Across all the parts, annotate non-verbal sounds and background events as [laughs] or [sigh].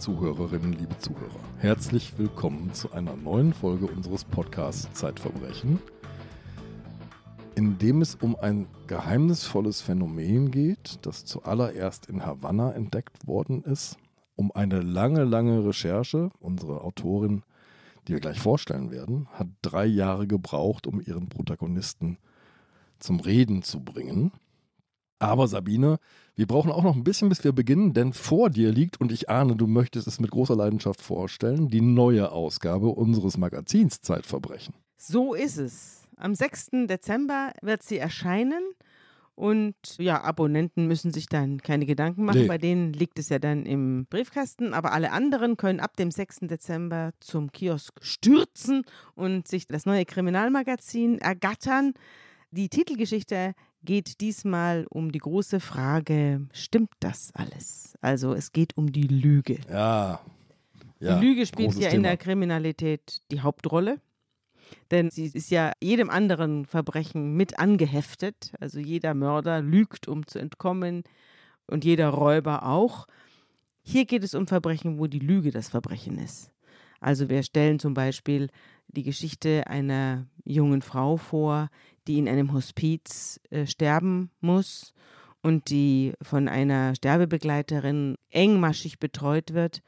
Zuhörerinnen, liebe Zuhörer, herzlich willkommen zu einer neuen Folge unseres Podcasts Zeitverbrechen, in dem es um ein geheimnisvolles Phänomen geht, das zuallererst in Havanna entdeckt worden ist, um eine lange, lange Recherche. Unsere Autorin, die wir gleich vorstellen werden, hat drei Jahre gebraucht, um ihren Protagonisten zum Reden zu bringen. Aber Sabine, wir brauchen auch noch ein bisschen, bis wir beginnen, denn vor dir liegt, und ich ahne, du möchtest es mit großer Leidenschaft vorstellen, die neue Ausgabe unseres Magazins Zeitverbrechen. So ist es. Am 6. Dezember wird sie erscheinen. Und ja, Abonnenten müssen sich dann keine Gedanken machen. Nee. Bei denen liegt es ja dann im Briefkasten. Aber alle anderen können ab dem 6. Dezember zum Kiosk stürzen und sich das neue Kriminalmagazin ergattern. Die Titelgeschichte geht diesmal um die große Frage, stimmt das alles? Also es geht um die Lüge. Ja. ja die Lüge spielt ja in Thema. der Kriminalität die Hauptrolle. Denn sie ist ja jedem anderen Verbrechen mit angeheftet. Also jeder Mörder lügt, um zu entkommen und jeder Räuber auch. Hier geht es um Verbrechen, wo die Lüge das Verbrechen ist. Also wir stellen zum Beispiel die Geschichte einer jungen Frau vor, die in einem Hospiz äh, sterben muss und die von einer Sterbebegleiterin engmaschig betreut wird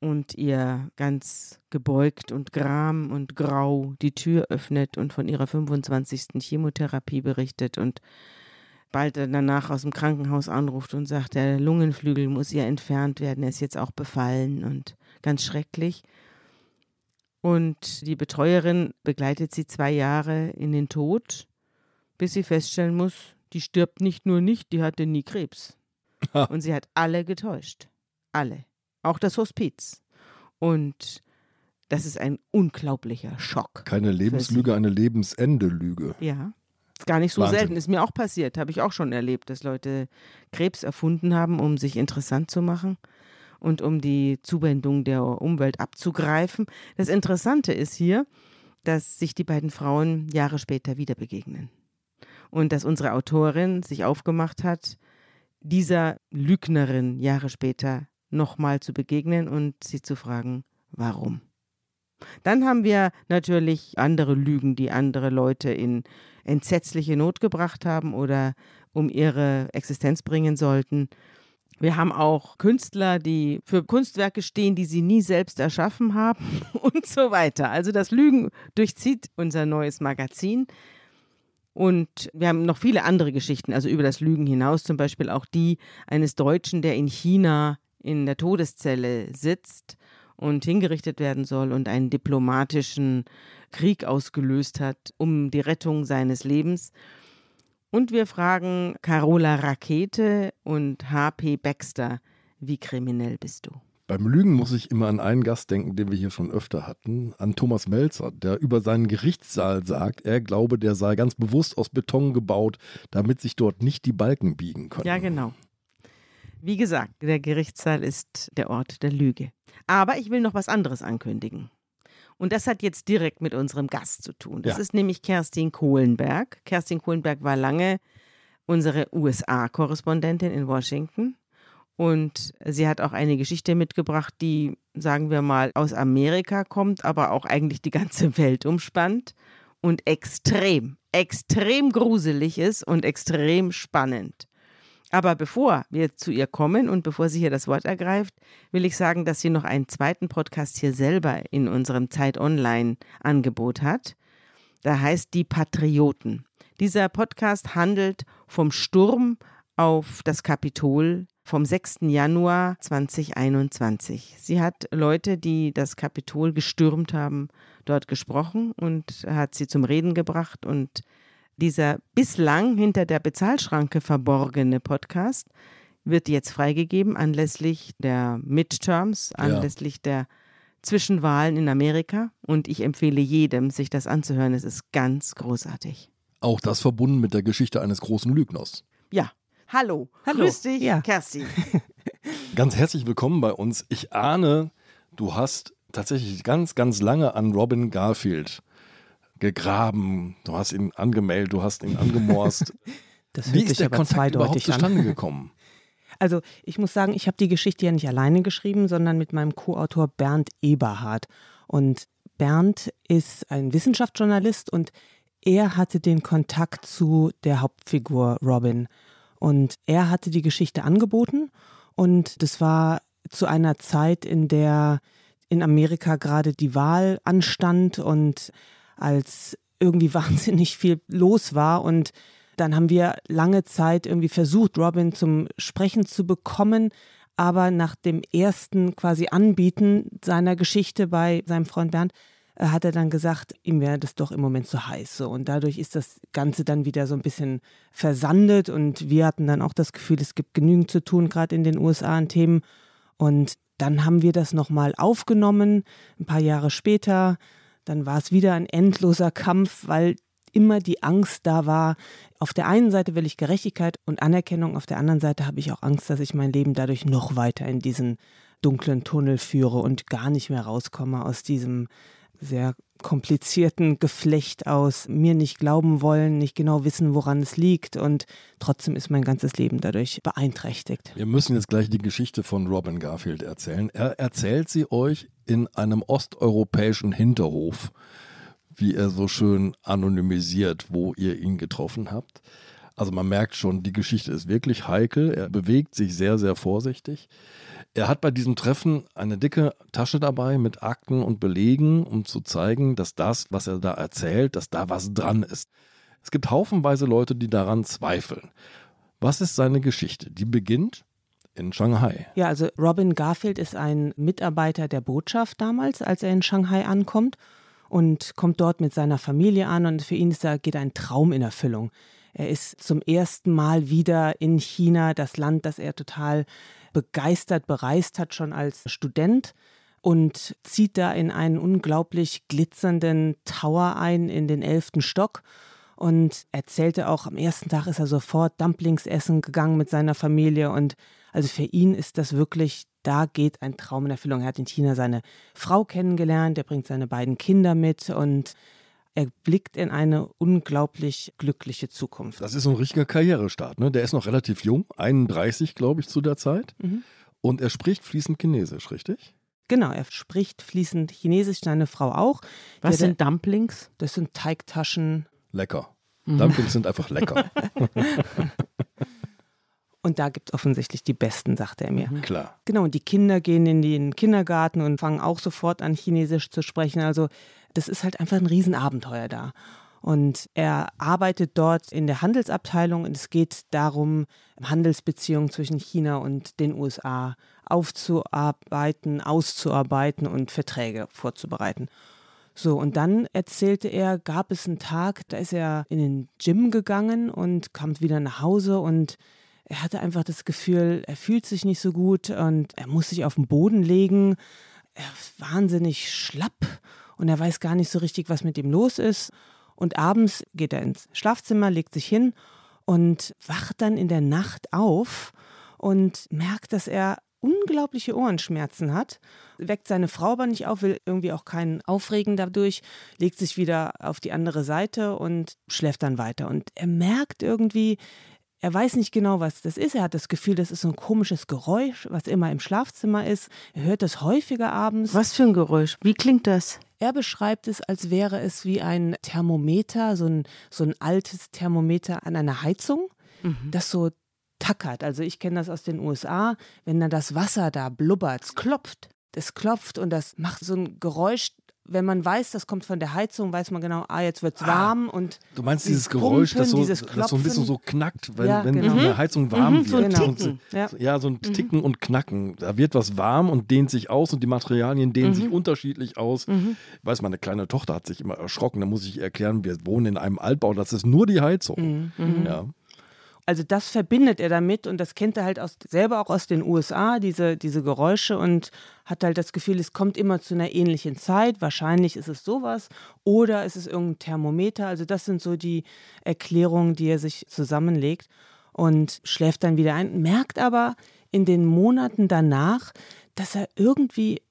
und ihr ganz gebeugt und gram und grau die Tür öffnet und von ihrer 25. Chemotherapie berichtet und bald danach aus dem Krankenhaus anruft und sagt, der Lungenflügel muss ihr entfernt werden, er ist jetzt auch befallen und ganz schrecklich. Und die Betreuerin begleitet sie zwei Jahre in den Tod, bis sie feststellen muss, die stirbt nicht nur nicht, die hatte nie Krebs. Und sie hat alle getäuscht. Alle. Auch das Hospiz. Und das ist ein unglaublicher Schock. Keine Lebenslüge, eine Lebensende-Lüge. Ja. Ist gar nicht so Wahnsinn. selten. Ist mir auch passiert. Habe ich auch schon erlebt, dass Leute Krebs erfunden haben, um sich interessant zu machen und um die Zuwendung der Umwelt abzugreifen. Das Interessante ist hier, dass sich die beiden Frauen Jahre später wieder begegnen. Und dass unsere Autorin sich aufgemacht hat, dieser Lügnerin Jahre später nochmal zu begegnen und sie zu fragen, warum. Dann haben wir natürlich andere Lügen, die andere Leute in entsetzliche Not gebracht haben oder um ihre Existenz bringen sollten. Wir haben auch Künstler, die für Kunstwerke stehen, die sie nie selbst erschaffen haben [laughs] und so weiter. Also das Lügen durchzieht unser neues Magazin. Und wir haben noch viele andere Geschichten, also über das Lügen hinaus, zum Beispiel auch die eines Deutschen, der in China in der Todeszelle sitzt und hingerichtet werden soll und einen diplomatischen Krieg ausgelöst hat, um die Rettung seines Lebens. Und wir fragen Carola Rakete und HP Baxter, wie kriminell bist du? Beim Lügen muss ich immer an einen Gast denken, den wir hier schon öfter hatten, an Thomas Melzer, der über seinen Gerichtssaal sagt, er glaube, der sei ganz bewusst aus Beton gebaut, damit sich dort nicht die Balken biegen können. Ja, genau. Wie gesagt, der Gerichtssaal ist der Ort der Lüge. Aber ich will noch was anderes ankündigen. Und das hat jetzt direkt mit unserem Gast zu tun. Das Ja. ist nämlich Kerstin Kohlenberg. Kerstin Kohlenberg war lange unsere USA-Korrespondentin in Washington. Und sie hat auch eine Geschichte mitgebracht, die, sagen wir mal, aus Amerika kommt, aber auch eigentlich die ganze [laughs] Welt umspannt und extrem, extrem gruselig ist und extrem spannend. Aber bevor wir zu ihr kommen und bevor sie hier das Wort ergreift, will ich sagen, dass sie noch einen zweiten Podcast hier selber in unserem Zeit Online Angebot hat. Da heißt Die Patrioten. Dieser Podcast handelt vom Sturm auf das Kapitol vom 6. Januar 2021. Sie hat Leute, die das Kapitol gestürmt haben, dort gesprochen und hat sie zum Reden gebracht und dieser bislang hinter der Bezahlschranke verborgene Podcast wird jetzt freigegeben anlässlich der Midterms, Ja. anlässlich der Zwischenwahlen in Amerika. Und ich empfehle jedem, sich das anzuhören. Es ist ganz großartig. Auch das verbunden mit der Geschichte eines großen Lügners. Ja. Hallo. Hallo. Grüß dich, Ja. Kerstin. [laughs] Ganz herzlich willkommen bei uns. Ich ahne, du hast tatsächlich ganz, ganz lange an Robin Garfield gegraben. Du hast ihn angemeldet, du hast ihn angemorst. [laughs] Das Wie ist der Kontakt überhaupt an. zustande gekommen? [laughs] Also ich muss sagen, ich habe die Geschichte ja nicht alleine geschrieben, sondern mit meinem Co-Autor Bernd Eberhardt. Und Bernd ist ein Wissenschaftsjournalist und er hatte den Kontakt zu der Hauptfigur Robin. Und er hatte die Geschichte angeboten und das war zu einer Zeit, in der in Amerika gerade die Wahl anstand und als irgendwie [laughs] wahnsinnig viel los war und dann haben wir lange Zeit irgendwie versucht, Robin zum Sprechen zu bekommen, aber nach dem ersten quasi Anbieten seiner Geschichte bei seinem Freund Bernd äh, hat er dann gesagt, ihm wäre das doch im Moment zu heiß. So. Und dadurch ist das Ganze dann wieder so ein bisschen versandet und wir hatten dann auch das Gefühl, es gibt genügend zu tun, gerade in den USA an Themen. Und dann haben wir das nochmal aufgenommen, ein paar Jahre später. Dann war es wieder ein endloser Kampf, weil immer die Angst da war. Auf der einen Seite will ich Gerechtigkeit und Anerkennung, auf der anderen Seite habe ich auch Angst, dass ich mein Leben dadurch noch weiter in diesen dunklen Tunnel führe und gar nicht mehr rauskomme aus diesem sehr komplizierten Geflecht aus mir nicht glauben wollen, nicht genau wissen, woran es liegt und trotzdem ist mein ganzes Leben dadurch beeinträchtigt. Wir müssen jetzt gleich die Geschichte von Robin Garfield erzählen. Er erzählt sie euch in einem osteuropäischen Hinterhof, wie er so schön anonymisiert, wo ihr ihn getroffen habt. Also man merkt schon, die Geschichte ist wirklich heikel. Er bewegt sich sehr, sehr vorsichtig. Er hat bei diesem Treffen eine dicke Tasche dabei mit Akten und Belegen, um zu zeigen, dass das, was er da erzählt, dass da was dran ist. Es gibt haufenweise Leute, die daran zweifeln. Was ist seine Geschichte? Die beginnt in Shanghai. Ja, also Robin Garfield ist ein Mitarbeiter der Botschaft damals, als er in Shanghai ankommt und kommt dort mit seiner Familie an und für ihn ist da, geht ein Traum in Erfüllung. Er ist zum ersten Mal wieder in China, das Land, das er total begeistert bereist hat, schon als Student und zieht da in einen unglaublich glitzernden Tower ein, in den elften Stock und erzählte auch, am ersten Tag ist er sofort Dumplings essen gegangen mit seiner Familie und also für ihn ist das wirklich, da geht ein Traum in Erfüllung. Er hat in China seine Frau kennengelernt, er bringt seine beiden Kinder mit und er blickt in eine unglaublich glückliche Zukunft. Das ist so ein richtiger Karrierestart. Ne? Der ist noch relativ jung, 31, glaube ich, zu der Zeit. Mhm. Und er spricht fließend Chinesisch, richtig? Genau, er spricht fließend Chinesisch, seine Frau auch. Was der, sind Dumplings? Das sind Teigtaschen. Lecker. Mhm. Dumplings sind einfach lecker. [laughs] Und da gibt es offensichtlich die besten, sagte er mir. Mhm. Klar. Genau, und die Kinder gehen in den Kindergarten und fangen auch sofort an, Chinesisch zu sprechen. Also das ist halt einfach ein Riesenabenteuer da. Und er arbeitet dort in der Handelsabteilung und es geht darum, Handelsbeziehungen zwischen China und den USA aufzuarbeiten, auszuarbeiten und Verträge vorzubereiten. So, und dann erzählte er, gab es einen Tag, da ist er in den Gym gegangen und kam wieder nach Hause und er hatte einfach das Gefühl, er fühlt sich nicht so gut und er muss sich auf den Boden legen. Er ist wahnsinnig schlapp und er weiß gar nicht so richtig, was mit ihm los ist. Und abends geht er ins Schlafzimmer, legt sich hin und wacht dann in der Nacht auf und merkt, dass er unglaubliche Ohrenschmerzen hat, weckt seine Frau aber nicht auf, will irgendwie auch keinen aufregen dadurch, legt sich wieder auf die andere Seite und schläft dann weiter. Und er merkt irgendwie, er weiß nicht genau, was das ist. Er hat das Gefühl, das ist so ein komisches Geräusch, was immer im Schlafzimmer ist. Er hört das häufiger abends. Was für ein Geräusch? Wie klingt das? Er beschreibt es, als wäre es wie ein Thermometer, so ein, so ein altes Thermometer an einer Heizung, mhm. das so tackert. Also ich kenne das aus den USA, wenn dann das Wasser da blubbert, es klopft. Das klopft und das macht so ein Geräusch, wenn man weiß, das kommt von der Heizung, weiß man genau, ah, jetzt wird es ah, warm ah, und. Du meinst dieses Geräusch, das, so, das so ein bisschen so knackt, wenn, ja, wenn genau. die Heizung warm mhm, wird. So genau. Ja. ja. so ein mhm. Ticken und Knacken. Da wird was warm und dehnt sich aus und die Materialien dehnen mhm. sich unterschiedlich aus. Mhm. Ich weiß, meine kleine Tochter hat sich immer erschrocken. Da muss ich erklären, wir wohnen in einem Altbau, das ist nur die Heizung. Mhm. Mhm. Ja. Also das verbindet er damit und das kennt er halt aus, selber auch aus den USA, diese, diese Geräusche und hat halt das Gefühl, es kommt immer zu einer ähnlichen Zeit. Wahrscheinlich ist es sowas oder ist es irgendein Thermometer. Also das sind so die Erklärungen, die er sich zusammenlegt und schläft dann wieder ein, merkt aber in den Monaten danach, dass er irgendwie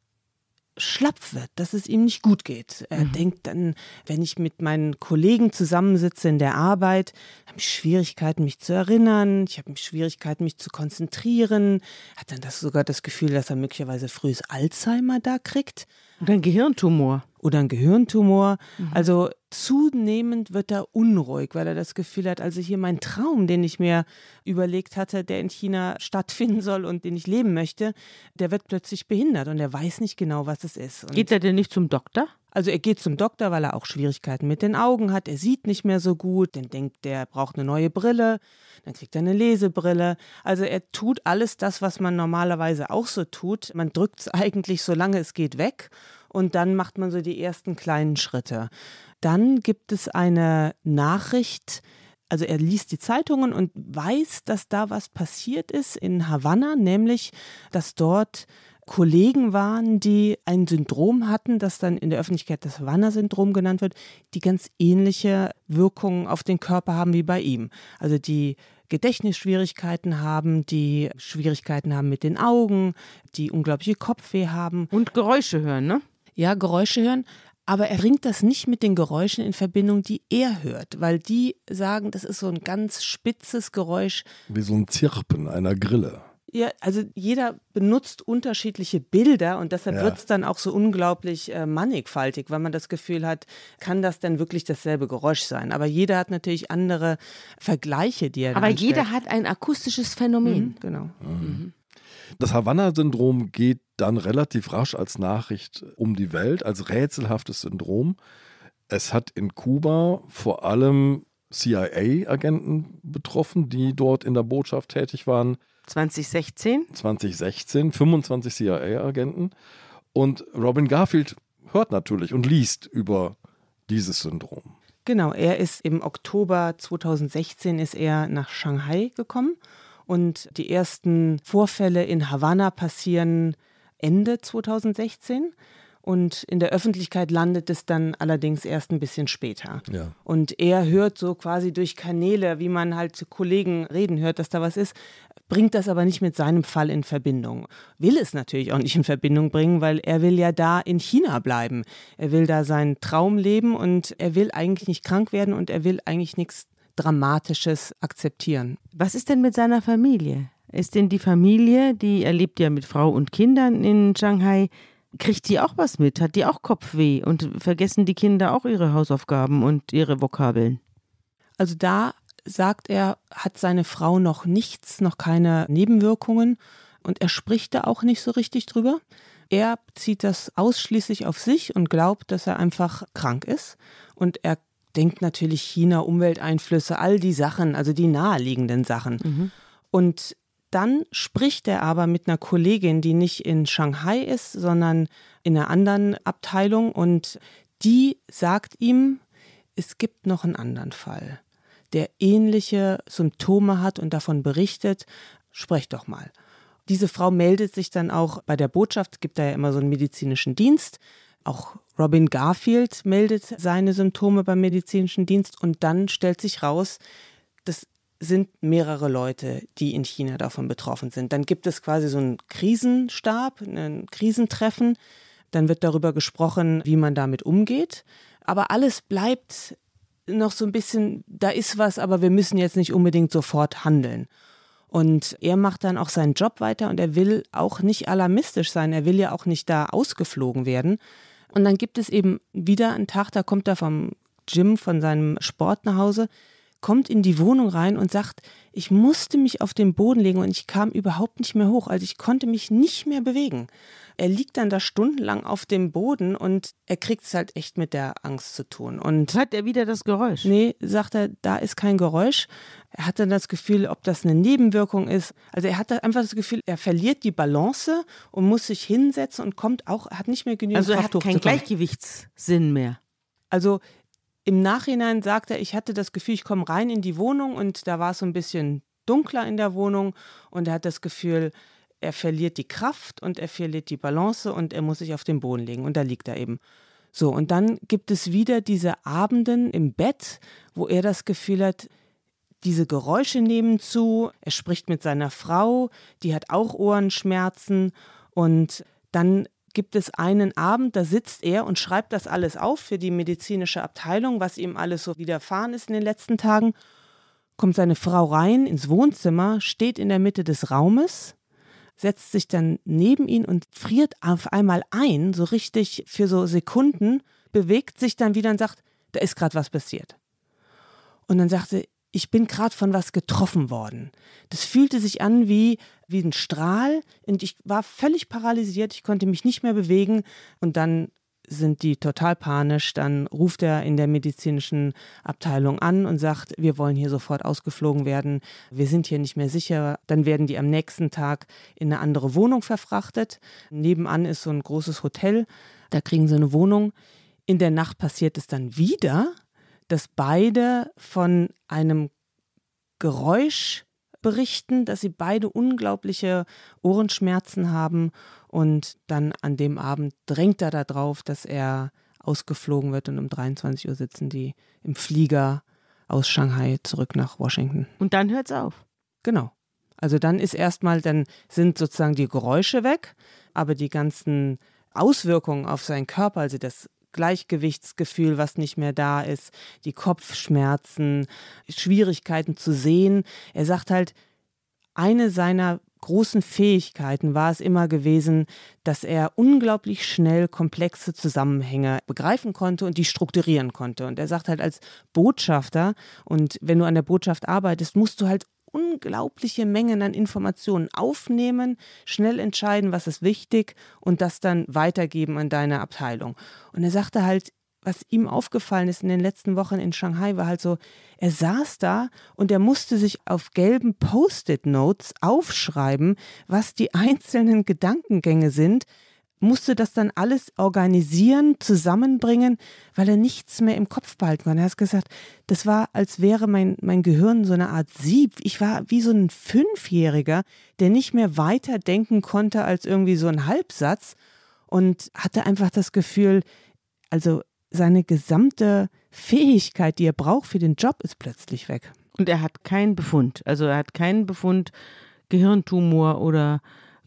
schlapp wird, dass es ihm nicht gut geht. Er Mhm. denkt dann, wenn ich mit meinen Kollegen zusammensitze in der Arbeit, habe ich Schwierigkeiten, mich zu erinnern, ich habe Schwierigkeiten, mich zu konzentrieren, hat dann das sogar das Gefühl, dass er möglicherweise frühes Alzheimer da kriegt Und ein Gehirntumor. Oder ein Gehirntumor. Mhm. Also zunehmend wird er unruhig, weil er das Gefühl hat, also hier mein Traum, den ich mir überlegt hatte, der in China stattfinden soll und den ich leben möchte, der wird plötzlich behindert und er weiß nicht genau, was es ist. Und Geht er denn nicht zum Doktor? also er geht zum Doktor, weil er auch Schwierigkeiten mit den Augen hat. Er sieht nicht mehr so gut, dann denkt der braucht eine neue Brille, dann kriegt er eine Lesebrille. Also er tut alles das, was man normalerweise auch so tut. Man drückt es [laughs] eigentlich, solange es geht, weg und dann macht man so die ersten kleinen Schritte. Dann gibt es eine Nachricht, also er liest die Zeitungen und weiß, dass da was passiert ist in Havanna, nämlich dass dort Kollegen waren, die ein Syndrom hatten, das dann in der Öffentlichkeit das Havanna-Syndrom genannt wird, die ganz ähnliche Wirkungen auf den Körper haben wie bei ihm. Also die Gedächtnisschwierigkeiten haben, die Schwierigkeiten haben mit den Augen, die unglaubliche Kopfweh haben. Und Geräusche hören, ne? Ja, Geräusche hören. Aber er bringt das nicht mit den Geräuschen in Verbindung, die er hört, weil die sagen, das ist so ein ganz spitzes Geräusch, Wie so ein Zirpen einer Grille. Ja, also jeder benutzt unterschiedliche Bilder und deshalb Ja. wird es dann auch so unglaublich äh, mannigfaltig, weil man das Gefühl hat, kann das denn wirklich dasselbe Geräusch sein? Aber jeder hat natürlich andere Vergleiche, die er Aber jeder stellt. hat ein akustisches Phänomen. Mhm, genau. Das Havanna-Syndrom geht dann relativ rasch als Nachricht um die Welt, als rätselhaftes Syndrom. Es hat in Kuba vor allem CIA-Agenten betroffen, die dort in der Botschaft tätig waren. 2016. 2016, 25 CIA-Agenten. Und Robin Garfield hört natürlich und liest über dieses Syndrom. Genau, er ist im Oktober 2016 ist er nach Shanghai gekommen und die ersten Vorfälle in Havanna passieren Ende 2016 und in der Öffentlichkeit landet es dann allerdings erst ein bisschen später. Ja. Und er hört so quasi durch Kanäle, wie man halt zu Kollegen reden hört, dass da was ist, bringt das aber nicht mit seinem Fall in Verbindung. Will es natürlich auch nicht in Verbindung bringen, weil er will ja da in China bleiben. Er will da seinen Traum leben und er will eigentlich nicht krank werden und er will eigentlich nichts Dramatisches akzeptieren. Was ist denn mit seiner Familie? Ist denn die Familie, die er lebt ja mit Frau und Kindern in Shanghai, kriegt die auch was mit? Hat die auch Kopfweh? Und vergessen die Kinder auch ihre Hausaufgaben und ihre Vokabeln? Also da sagt er, hat seine Frau noch nichts, noch keine Nebenwirkungen und er spricht da auch nicht so richtig drüber. Er zieht das ausschließlich auf sich und glaubt, dass er einfach krank ist und er denkt natürlich China, Umwelteinflüsse, all die Sachen, also die naheliegenden Sachen. Und dann spricht er aber mit einer Kollegin, die nicht in Shanghai ist, sondern in einer anderen Abteilung und die sagt ihm, es gibt noch einen anderen Fall, der ähnliche Symptome hat und davon berichtet, sprech doch mal. Diese Frau meldet sich dann auch bei der Botschaft, gibt da ja immer so einen medizinischen Dienst. Auch Robin Garfield meldet seine Symptome beim medizinischen Dienst und dann stellt sich raus, das sind mehrere Leute, die in China davon betroffen sind. Dann gibt es quasi so einen Krisenstab, ein Krisentreffen. Dann wird darüber gesprochen, wie man damit umgeht. Aber alles bleibt noch so ein bisschen, da ist was, aber wir müssen jetzt nicht unbedingt sofort handeln. Und er macht dann auch seinen Job weiter und er will auch nicht alarmistisch sein. Er will ja auch nicht da ausgeflogen werden. Und dann gibt es eben wieder einen Tag, da kommt er vom Gym, von seinem Sport nach Hause, kommt in die Wohnung rein und sagt, ich musste mich auf den Boden legen und ich kam überhaupt nicht mehr hoch. Also ich konnte mich nicht mehr bewegen. Er liegt dann da stundenlang auf dem Boden und er kriegt es halt echt mit der Angst zu tun. Und Hört er wieder das Geräusch? Nee, sagt er, da ist kein Geräusch. Er hat dann das Gefühl, ob das eine Nebenwirkung ist. Also er hat einfach das Gefühl, er verliert die Balance und muss sich hinsetzen und kommt auch, hat nicht mehr genügend Also er hat keinen. Gleichgewichtssinn mehr. Also im Nachhinein sagt er, ich hatte das Gefühl, ich komme rein in die Wohnung und da war es so ein bisschen dunkler in der Wohnung und er hat das Gefühl, er verliert die Kraft und er verliert die Balance und er muss sich auf den Boden legen und da liegt er eben. So, und dann gibt es wieder diese Abenden im Bett, wo er das Gefühl hat, diese Geräusche nehmen zu. Er spricht mit seiner Frau, die hat auch Ohrenschmerzen und dann gibt es einen Abend, da sitzt er und schreibt das alles auf für die medizinische Abteilung, was ihm alles so widerfahren ist in den letzten Tagen. Kommt seine Frau rein ins Wohnzimmer, steht in der Mitte des Raumes, setzt sich dann neben ihn und friert auf einmal ein, so richtig für so Sekunden, bewegt sich dann wieder und sagt, da ist gerade was passiert. Und dann sagte, ich bin gerade von was getroffen worden. Das fühlte sich an wie, wie ein Strahl und ich war völlig paralysiert, ich konnte mich nicht mehr bewegen und dann sind die total panisch. Dann ruft er in der medizinischen Abteilung an und sagt, wir wollen hier sofort ausgeflogen werden. Wir sind hier nicht mehr sicher. Dann werden die am nächsten Tag in eine andere Wohnung verfrachtet. Nebenan ist so ein großes Hotel. Da kriegen sie eine Wohnung. In der Nacht passiert es dann wieder dass beide von einem Geräusch berichten, dass sie beide unglaubliche Ohrenschmerzen haben und dann an dem Abend drängt er darauf, dass er ausgeflogen wird und um 23 Uhr sitzen die im Flieger aus Shanghai zurück nach Washington. Und dann hört es auf. Genau. Also dann ist erstmal, dann sind sozusagen die Geräusche weg, aber die ganzen Auswirkungen auf seinen Körper, also das Gleichgewichtsgefühl, was nicht mehr da ist, die Kopfschmerzen, Schwierigkeiten zu sehen. Er sagt halt, eine seiner großen Fähigkeiten war es immer gewesen, dass er unglaublich schnell komplexe Zusammenhänge begreifen konnte und die strukturieren konnte. Und er sagt halt als Botschafter, und wenn du an der Botschaft arbeitest, musst du halt unglaubliche Mengen an Informationen aufnehmen, schnell entscheiden, was ist wichtig und das dann weitergeben an deine Abteilung. Und er sagte halt, was ihm aufgefallen ist in den letzten Wochen in Shanghai, war halt so, er saß da und er musste sich auf gelben Post-it-Notes aufschreiben, was die [laughs] einzelnen Gedankengänge sind, musste das dann alles organisieren, zusammenbringen, weil er nichts mehr im Kopf behalten konnte. Er hat gesagt, das war, als wäre mein, mein Gehirn so eine Art Sieb. Ich war wie so ein Fünfjähriger, der nicht mehr weiter denken konnte als irgendwie so ein Halbsatz und hatte einfach das Gefühl, also seine gesamte Fähigkeit, die er braucht für den Job, ist plötzlich weg. Und er hat keinen Befund. Also er hat keinen Befund Gehirntumor oder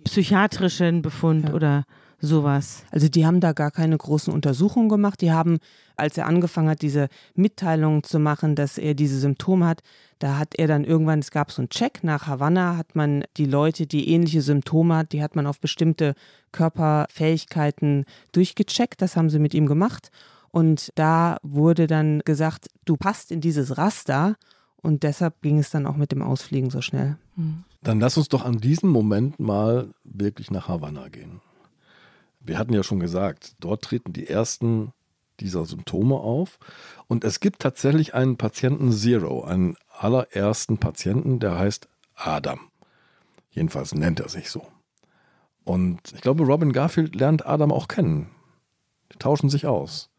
psychiatrischen Befund ja. oder sowas. Also die haben da gar keine großen Untersuchungen gemacht. Die haben, als er angefangen hat, diese Mitteilungen zu machen, dass er diese Symptome hat, da hat er dann irgendwann, es gab so einen Check nach Havanna, hat man die Leute, die ähnliche Symptome hat, die hat man auf bestimmte Körperfähigkeiten durchgecheckt. Das haben sie mit ihm gemacht. Und da wurde dann gesagt, du passt in dieses Raster. Und deshalb ging es dann auch mit dem Ausfliegen so schnell. Dann lass uns doch an diesem Moment mal wirklich nach Havanna gehen wir hatten ja schon gesagt, dort treten die ersten dieser Symptome auf. Und es gibt tatsächlich einen Patienten Zero, einen allerersten Patienten, der heißt Adam. Jedenfalls nennt er sich so. Und ich glaube, Robin Garfield lernt Adam auch kennen. Die tauschen sich aus.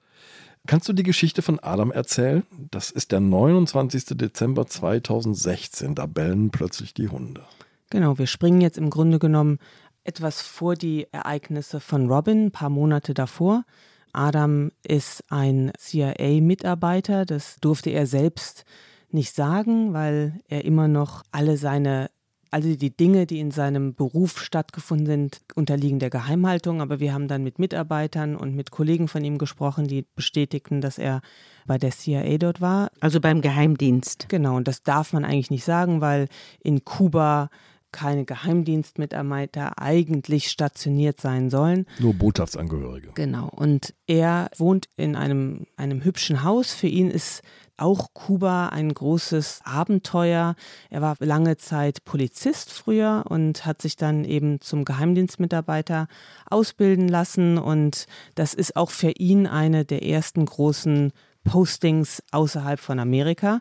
Kannst du die Geschichte von Adam erzählen? Das ist der 29. Dezember 2016. Da bellen plötzlich die Hunde. Genau, wir springen jetzt im Grunde genommen etwas vor die Ereignisse von Robin, ein paar Monate davor. Adam ist ein CIA-Mitarbeiter, das durfte er selbst nicht sagen, weil er immer noch alle seine, also die Dinge, die in seinem Beruf stattgefunden sind, unterliegen der Geheimhaltung. Aber wir haben dann mit Mitarbeitern und mit Kollegen von ihm gesprochen, die bestätigten, dass er bei der CIA dort war. Also beim Geheimdienst. Genau, und das darf man eigentlich nicht sagen, weil in Kuba keine Geheimdienstmitarbeiter eigentlich stationiert sein sollen. Nur Botschaftsangehörige. Genau. Und er wohnt in einem, einem hübschen Haus. Für ihn ist auch Kuba ein großes Abenteuer. Er war lange Zeit Polizist früher und hat sich dann eben zum Geheimdienstmitarbeiter ausbilden lassen. Und das ist auch für ihn eine der ersten großen Postings außerhalb von Amerika.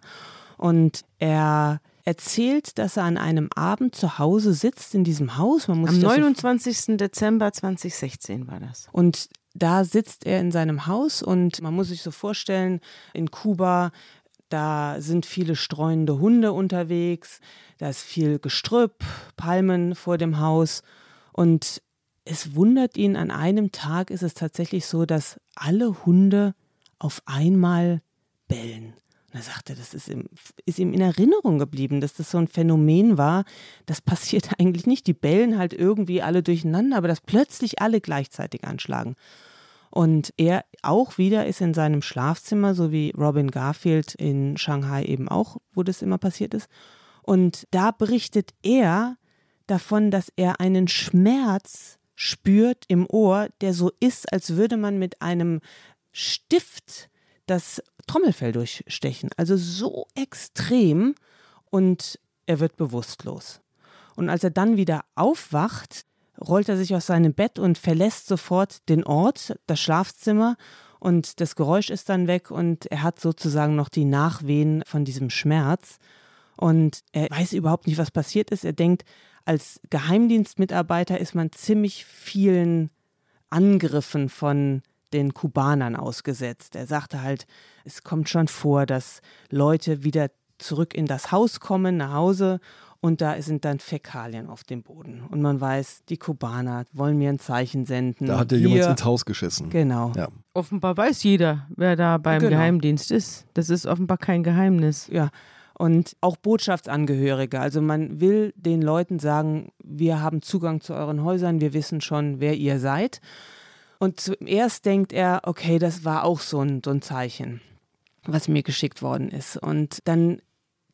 Und er erzählt, dass er an einem Abend zu Hause sitzt in diesem Haus. Am 29. So Dezember 2016 war das. Und da sitzt er in seinem Haus und man muss sich so vorstellen, in Kuba, da sind viele streunende Hunde unterwegs, da ist viel Gestrüpp, Palmen vor dem Haus und es wundert ihn, an einem Tag ist es tatsächlich so, dass alle Hunde auf einmal bellen. Und er sagte, das ist ihm, ist ihm in Erinnerung geblieben, dass das so ein Phänomen war. Das [laughs] passiert eigentlich nicht. Die bellen halt irgendwie alle durcheinander, aber dass plötzlich alle gleichzeitig anschlagen. Und er auch wieder ist in seinem Schlafzimmer, so wie Robin Garfield in Shanghai eben auch, wo das immer passiert ist. Und da berichtet er davon, dass er einen Schmerz spürt im Ohr, der so ist, als würde man mit einem Stift das Trommelfell durchstechen. Also so extrem und er wird bewusstlos. Und als er dann wieder aufwacht, rollt er sich aus seinem Bett und verlässt sofort den Ort, das Schlafzimmer und das Geräusch ist dann weg und er hat sozusagen noch die Nachwehen von diesem Schmerz und er weiß überhaupt nicht, was passiert ist. Er denkt, als Geheimdienstmitarbeiter ist man ziemlich vielen Angriffen von den Kubanern ausgesetzt. Er sagte halt, es kommt schon vor, dass Leute wieder zurück in das Haus kommen, nach Hause und da sind dann Fäkalien auf dem Boden. Und man weiß, die Kubaner wollen mir ein Zeichen senden. Da hat ja jemand ins Haus geschissen. Genau. Ja. Offenbar weiß jeder, wer da beim genau. Geheimdienst ist. Das ist offenbar kein Geheimnis. Ja. Und auch Botschaftsangehörige. Also man will den Leuten sagen, wir haben Zugang zu euren Häusern, wir wissen schon, wer ihr seid. Und zuerst denkt er, okay, das war auch so ein, so ein Zeichen, was mir geschickt worden ist. Und dann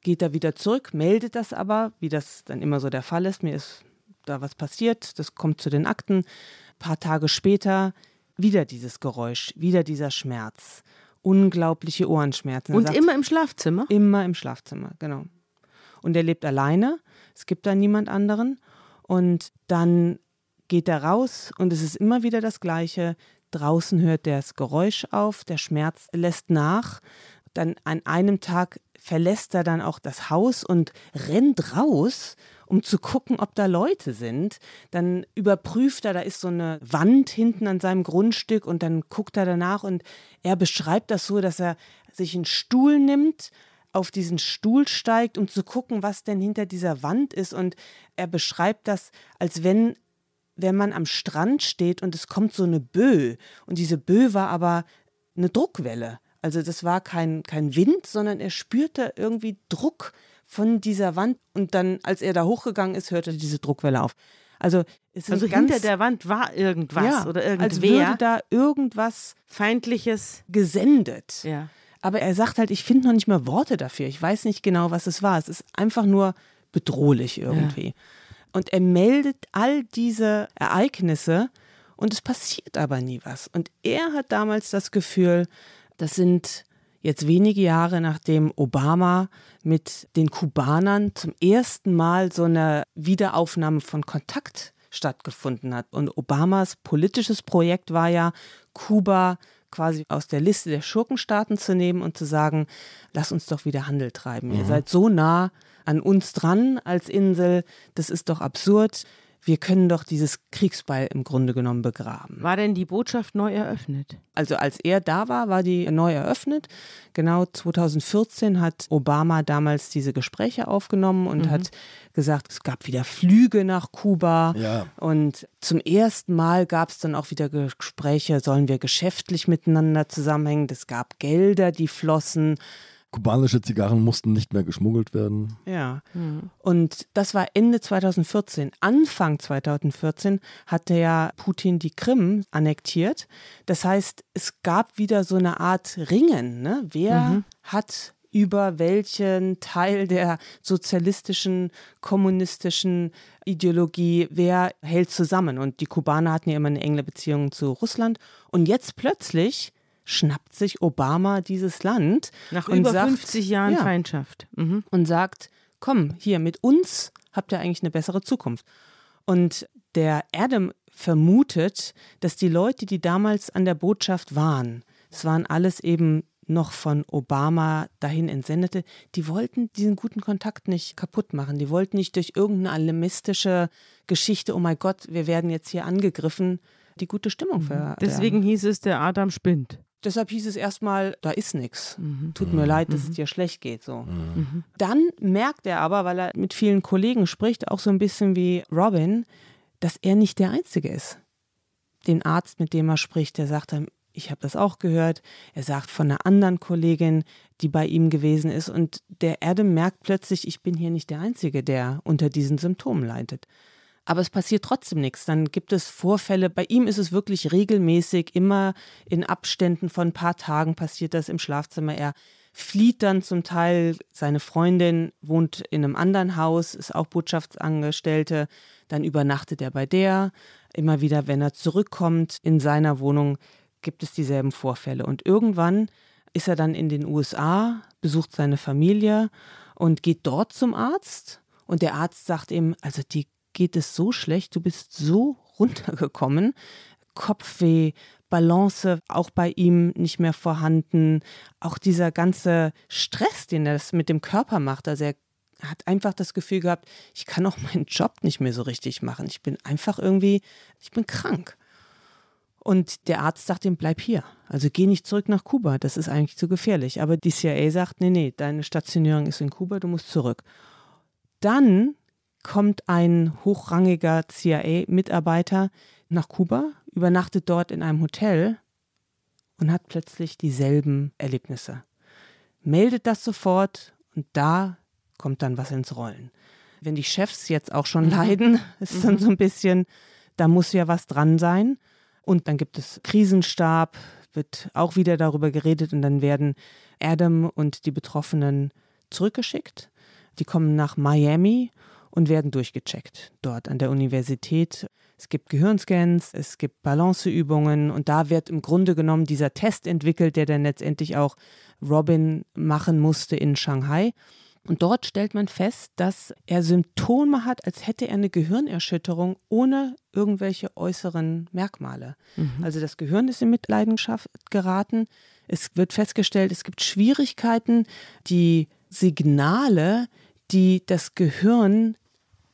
geht er wieder zurück, meldet das aber, wie das dann immer so der Fall ist. Mir ist da was passiert, das kommt zu den Akten. Ein paar Tage später wieder dieses Geräusch, wieder dieser Schmerz. Unglaubliche Ohrenschmerzen. Und sagt, immer im Schlafzimmer? Immer im Schlafzimmer, genau. Und er lebt alleine, es gibt da niemand anderen. Und dann geht er raus und es ist immer wieder das Gleiche. Draußen hört das Geräusch auf, der Schmerz lässt nach. Dann an einem Tag verlässt er dann auch das Haus und rennt raus, um zu gucken, ob da Leute sind. Dann überprüft er, da ist so eine Wand hinten an seinem Grundstück und dann guckt er danach und er beschreibt das so, dass er sich einen Stuhl nimmt, auf diesen Stuhl steigt, um zu gucken, was denn hinter dieser Wand ist. Und er beschreibt das, als wenn, wenn man am Strand steht und es kommt so eine Böe. Und diese Böe war aber eine Druckwelle. Also das war kein, kein Wind, sondern er spürte irgendwie Druck von dieser Wand und dann, als er da hochgegangen ist, hörte diese Druckwelle auf. Also, es also ganz, hinter der Wand war irgendwas ja, oder irgendwer. Als würde da irgendwas Feindliches gesendet. Ja. Aber er sagt halt, ich finde noch nicht mehr Worte dafür. Ich weiß nicht genau, was es war. Es ist einfach nur bedrohlich irgendwie. Ja. Und er meldet all diese Ereignisse und es passiert aber nie was. Und er hat damals das Gefühl, das sind jetzt wenige Jahre nachdem Obama mit den Kubanern zum ersten Mal so eine Wiederaufnahme von Kontakt stattgefunden hat. Und Obamas politisches Projekt war ja, Kuba quasi aus der Liste der Schurkenstaaten zu nehmen und zu sagen, lass uns doch wieder Handel treiben. Mhm. Ihr seid so nah an uns dran als Insel, das ist doch absurd wir können doch dieses Kriegsbeil im Grunde genommen begraben. War denn die Botschaft neu eröffnet? Also als er da war, war die neu eröffnet. Genau 2014 hat Obama damals diese Gespräche aufgenommen und mhm. hat gesagt, es gab wieder Flüge nach Kuba. Ja. Und zum ersten Mal gab es dann auch wieder Gespräche, sollen wir geschäftlich miteinander zusammenhängen. Es gab Gelder, die flossen. Kubanische Zigarren mussten nicht mehr geschmuggelt werden. Ja. Mhm. Und das war Ende 2014. Anfang 2014 hatte ja Putin die Krim annektiert. Das heißt, es gab wieder so eine Art Ringen. Ne? Wer mhm. hat über welchen Teil der sozialistischen, kommunistischen Ideologie, wer hält zusammen. Und die Kubaner hatten ja immer eine enge Beziehung zu Russland. Und jetzt plötzlich schnappt sich Obama dieses Land. Nach über sagt, 50 Jahren ja, Feindschaft. Mhm. Und sagt, komm, hier, mit uns habt ihr eigentlich eine bessere Zukunft. Und der Adam vermutet, dass die Leute, die damals an der Botschaft waren, es waren alles eben noch von Obama dahin entsendete, die wollten diesen guten Kontakt nicht kaputt machen. Die wollten nicht durch irgendeine alarmistische Geschichte, oh mein Gott, wir werden jetzt hier angegriffen, die gute Stimmung verderben. Deswegen hieß es, der Adam spinnt. Deshalb hieß es erstmal, da ist nichts. Mhm. Tut mir mhm. leid, dass mhm. es dir schlecht geht. So. Mhm. mhm. Dann merkt er aber, weil er mit vielen Kollegen spricht, auch so ein bisschen wie Robin, dass er nicht der Einzige ist. Den Arzt, mit dem er spricht, der sagt ihm, ich habe das auch gehört. Er sagt von einer anderen Kollegin, die bei ihm gewesen ist. Und der Adam merkt plötzlich, ich bin hier nicht der Einzige, der unter diesen Symptomen leidet. Aber es passiert trotzdem nichts. Dann gibt es Vorfälle. Bei ihm ist es wirklich regelmäßig, immer in Abständen von ein paar Tagen passiert das im Schlafzimmer. Er flieht dann zum Teil. Seine Freundin wohnt in einem anderen Haus, ist auch Botschaftsangestellte. Dann übernachtet er bei der. Immer wieder, wenn er zurückkommt in seiner Wohnung, gibt es dieselben Vorfälle. Und irgendwann ist er dann in den USA, besucht seine Familie und geht dort zum Arzt. Und der Arzt sagt ihm, also die geht es so schlecht, du bist so runtergekommen, Kopfweh, Balance auch bei ihm nicht mehr vorhanden, auch dieser ganze Stress, den er mit dem Körper macht, also er hat einfach das Gefühl gehabt, ich kann auch meinen Job nicht mehr so richtig machen. Ich bin einfach irgendwie, ich bin krank. Und der Arzt sagt ihm, bleib hier. Also geh nicht zurück nach Kuba, das ist eigentlich zu gefährlich. Aber die CIA sagt, nee, nee, deine Stationierung ist in Kuba, du musst zurück. Dann kommt ein hochrangiger CIA-Mitarbeiter nach Kuba, übernachtet dort in einem Hotel und hat plötzlich dieselben Erlebnisse. Meldet das sofort und da kommt dann was ins Rollen. Wenn die Chefs jetzt auch schon [laughs] leiden, ist dann mhm. so ein bisschen, da muss ja was dran sein. Und dann gibt es Krisenstab, wird auch wieder darüber geredet und dann werden Adam und die Betroffenen zurückgeschickt. Die kommen nach Miami und werden durchgecheckt dort an der Universität. Es gibt Gehirnscans, es gibt Balanceübungen und da wird im Grunde genommen dieser Test entwickelt, der dann letztendlich auch Robin machen musste in Shanghai. Und dort stellt man fest, dass er Symptome hat, als hätte er eine Gehirnerschütterung ohne irgendwelche äußeren Merkmale. Mhm. Also das Gehirn ist in Mitleidenschaft geraten. Es wird festgestellt, es gibt Schwierigkeiten, die Signale, die das Gehirn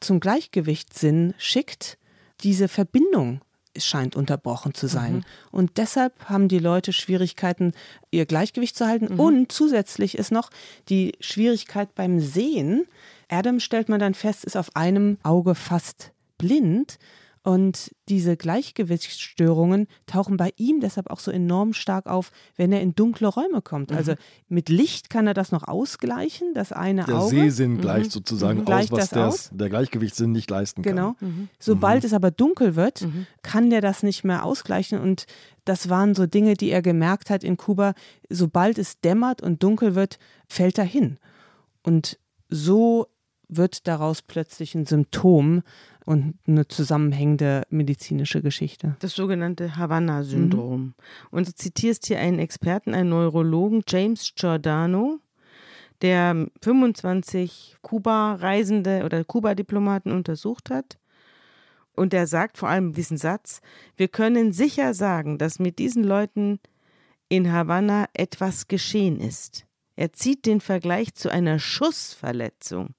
zum Gleichgewichtssinn schickt, diese Verbindung scheint unterbrochen zu sein. Mhm. Und deshalb haben die Leute Schwierigkeiten, ihr Gleichgewicht zu halten. Mhm. Und zusätzlich ist noch die Schwierigkeit beim Sehen. Adam stellt man dann fest, ist auf einem Auge fast blind. Und diese Gleichgewichtsstörungen tauchen bei ihm deshalb auch so enorm stark auf, wenn er in dunkle Räume kommt. Mhm. Also mit Licht kann er das noch ausgleichen, das eine der Auge. Der Sehsinn gleicht mhm. sozusagen mhm. aus, was der, aus. der Gleichgewichtssinn nicht leisten genau. kann. Genau. Mhm. Sobald mhm. es aber dunkel wird, mhm. kann der das nicht mehr ausgleichen. Und das waren so Dinge, die er gemerkt hat in Kuba. Sobald es dämmert und dunkel wird, fällt er hin. Und so wird daraus plötzlich ein Symptom und eine zusammenhängende medizinische Geschichte. Das sogenannte Havanna-Syndrom. Mhm. Und du zitierst hier einen Experten, einen Neurologen, James Giordano, der 25 Kuba-Reisende oder Kuba-Diplomaten untersucht hat. Und der sagt vor allem diesen Satz, wir können sicher sagen, dass mit diesen Leuten in Havanna etwas geschehen ist. Er zieht den Vergleich zu einer Schussverletzung.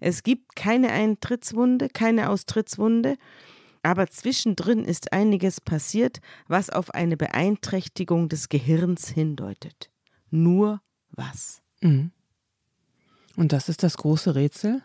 Es gibt keine Eintrittswunde, keine Austrittswunde, aber zwischendrin ist einiges passiert, was auf eine Beeinträchtigung des Gehirns hindeutet. Nur was? Mhm. Und das ist das große Rätsel.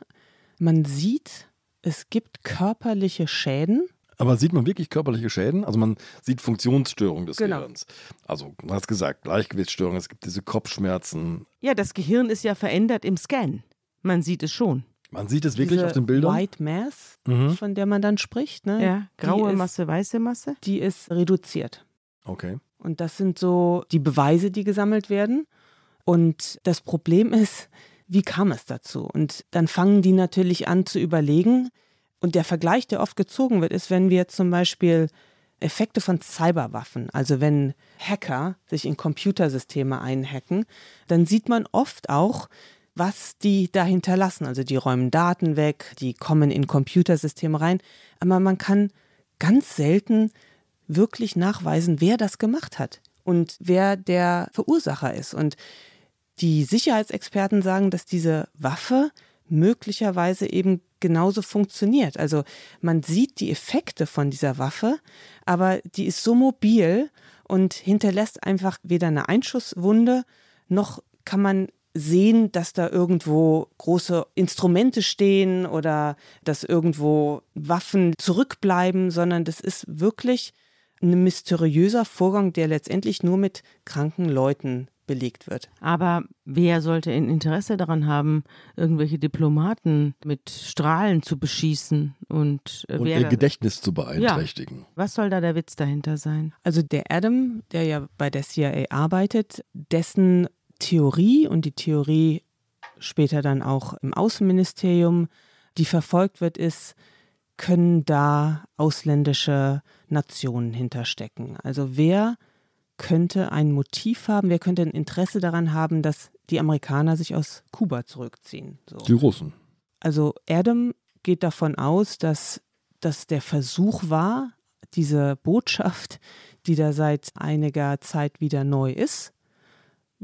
Man sieht, es gibt körperliche Schäden. Aber sieht man wirklich körperliche Schäden? Also man sieht Funktionsstörungen des genau. Gehirns. Also du hast gesagt, Gleichgewichtsstörungen, es gibt diese Kopfschmerzen. Ja, das Gehirn ist ja verändert im Scan. Man sieht es schon. Man sieht es wirklich Diese auf den Bildern. White Mass, mhm. von der man dann spricht. Ne? Ja, graue ist, Masse, weiße Masse. Die ist reduziert. Okay. Und das sind so die Beweise, die gesammelt werden. Und das Problem ist, wie kam es dazu? Und dann fangen die natürlich an zu überlegen. Und der Vergleich, der oft gezogen wird, ist, wenn wir zum Beispiel Effekte von Cyberwaffen, also wenn Hacker sich in Computersysteme einhacken, dann sieht man oft auch, was die da hinterlassen. Also die räumen Daten weg, die kommen in Computersysteme rein, aber man kann ganz selten wirklich nachweisen, wer das gemacht hat und wer der Verursacher ist. Und die Sicherheitsexperten sagen, dass diese Waffe möglicherweise eben genauso funktioniert. Also man sieht die Effekte von dieser Waffe, aber die ist so mobil und hinterlässt einfach weder eine Einschusswunde noch kann man sehen, dass da irgendwo große Instrumente stehen oder dass irgendwo Waffen zurückbleiben, sondern das ist wirklich ein mysteriöser Vorgang, der letztendlich nur mit kranken Leuten belegt wird. Aber wer sollte ein Interesse daran haben, irgendwelche Diplomaten mit Strahlen zu beschießen und, äh, und ihr Gedächtnis zu beeinträchtigen? Ja. Was soll da der Witz dahinter sein? Also der Adam, der ja bei der CIA arbeitet, dessen Theorie und die Theorie später dann auch im Außenministerium, die verfolgt wird, ist, können da ausländische Nationen hinterstecken. Also wer könnte ein Motiv haben, wer könnte ein Interesse daran haben, dass die Amerikaner sich aus Kuba zurückziehen? So. Die Russen. Also Adam geht davon aus, dass das der Versuch war, diese Botschaft, die da seit einiger Zeit wieder neu ist,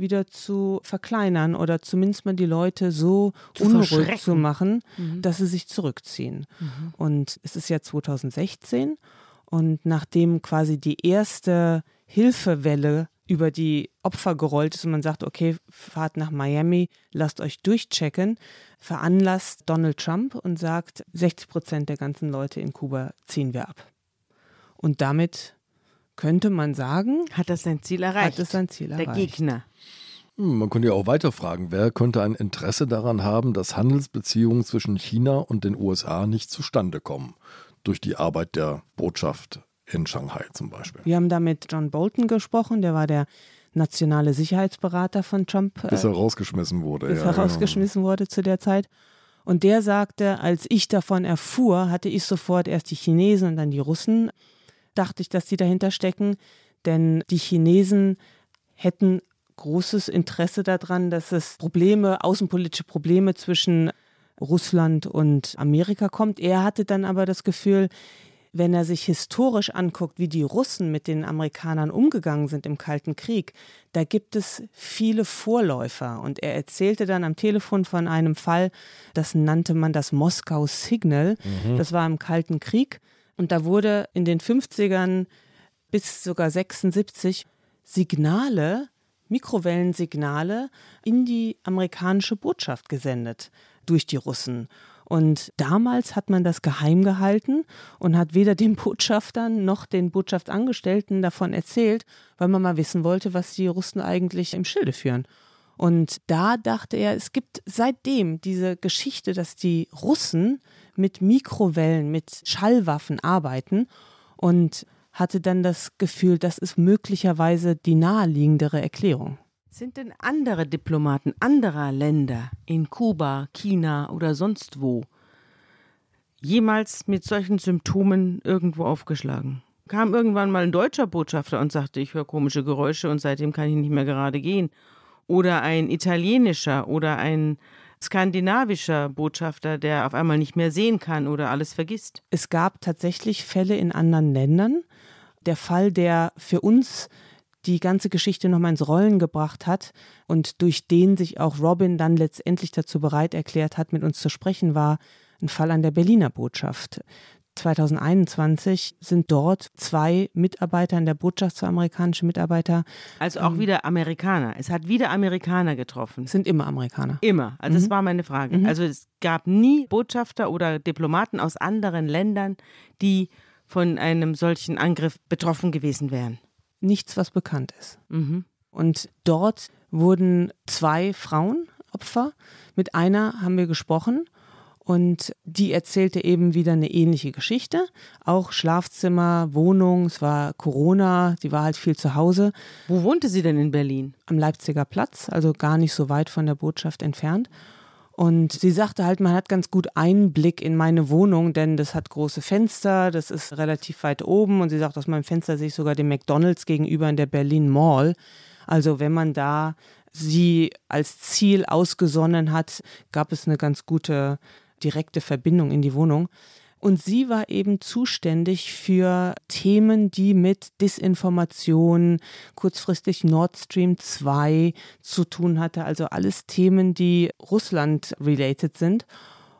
wieder zu verkleinern oder zumindest mal die Leute so zu unruhig zu machen, mhm. dass sie sich zurückziehen. Mhm. Und es ist ja 2016 und nachdem quasi die erste Hilfewelle über die Opfer gerollt ist und man sagt, okay, fahrt nach Miami, lasst euch durchchecken, veranlasst Donald Trump und sagt, 60 Prozent der ganzen Leute in Kuba ziehen wir ab. Und damit könnte man sagen, hat das sein Ziel erreicht. Hat es sein Ziel erreicht. Der Gegner. Hm, man könnte ja auch weiter fragen, wer könnte ein Interesse daran haben, dass Handelsbeziehungen zwischen China und den USA nicht zustande kommen? Durch die Arbeit der Botschaft in Shanghai zum Beispiel. Wir haben da mit John Bolton gesprochen, der war der nationale Sicherheitsberater von Trump. Bis er rausgeschmissen wurde. Bis ja, er rausgeschmissen wurde zu der Zeit. Und der sagte, als ich davon erfuhr, hatte ich sofort erst die Chinesen und dann die Russen, dachte ich, dass die dahinter stecken. Denn die Chinesen hätten großes Interesse daran, dass es Probleme, außenpolitische Probleme zwischen Russland und Amerika kommt. Er hatte dann aber das Gefühl, wenn er sich historisch anguckt, wie die Russen mit den Amerikanern umgegangen sind im Kalten Krieg, da gibt es viele Vorläufer. Und er erzählte dann am Telefon von einem Fall, das nannte man das Moskau Signal. Mhm. Das war im Kalten Krieg. Und da wurde in den 50ern bis sogar 76 Signale, Mikrowellensignale in die amerikanische Botschaft gesendet durch die Russen. Und damals hat man das geheim gehalten und hat weder den Botschaftern noch den Botschaftsangestellten davon erzählt, weil man mal wissen wollte, was die Russen eigentlich im Schilde führen. Und da dachte er, es gibt seitdem diese Geschichte, dass die Russen mit Mikrowellen, mit Schallwaffen arbeiten und hatte dann das Gefühl, das ist möglicherweise die naheliegendere Erklärung. Sind denn andere Diplomaten anderer Länder in Kuba, China oder sonst wo jemals mit solchen Symptomen irgendwo aufgeschlagen? Kam irgendwann mal ein deutscher Botschafter und sagte, ich höre komische Geräusche und seitdem kann ich nicht mehr gerade gehen. Oder ein italienischer oder ein skandinavischer Botschafter, der auf einmal nicht mehr sehen kann oder alles vergisst. Es gab tatsächlich Fälle in anderen Ländern. Der Fall, der für uns die ganze Geschichte nochmal ins Rollen gebracht hat und durch den sich auch Robin dann letztendlich dazu bereit erklärt hat, mit uns zu sprechen, war ein Fall an der Berliner Botschaft. 2021 sind dort zwei Mitarbeiter in der Botschaft, zwei amerikanische Mitarbeiter. Also auch ähm, wieder Amerikaner. Es hat wieder Amerikaner getroffen. Sind immer Amerikaner. Immer. Also mhm. das war meine Frage. Mhm. Also es gab nie Botschafter oder Diplomaten aus anderen Ländern, die von einem solchen Angriff betroffen gewesen wären nichts, was bekannt ist. Mhm. Und dort wurden zwei Frauen Opfer. Mit einer haben wir gesprochen und die erzählte eben wieder eine ähnliche Geschichte. Auch Schlafzimmer, Wohnung, es war Corona, sie war halt viel zu Hause. Wo wohnte sie denn in Berlin? Am Leipziger Platz, also gar nicht so weit von der Botschaft entfernt. Und sie sagte halt, man hat ganz gut Einblick in meine Wohnung, denn das hat große Fenster, das ist relativ weit oben. Und sie sagt, aus meinem Fenster sehe ich sogar den McDonalds gegenüber in der Berlin Mall. Also wenn man da sie als Ziel ausgesonnen hat, gab es eine ganz gute direkte Verbindung in die Wohnung. Und sie war eben zuständig für Themen, die mit Disinformation, kurzfristig Nord Stream 2 zu tun hatte. Also alles Themen, die Russland-related sind.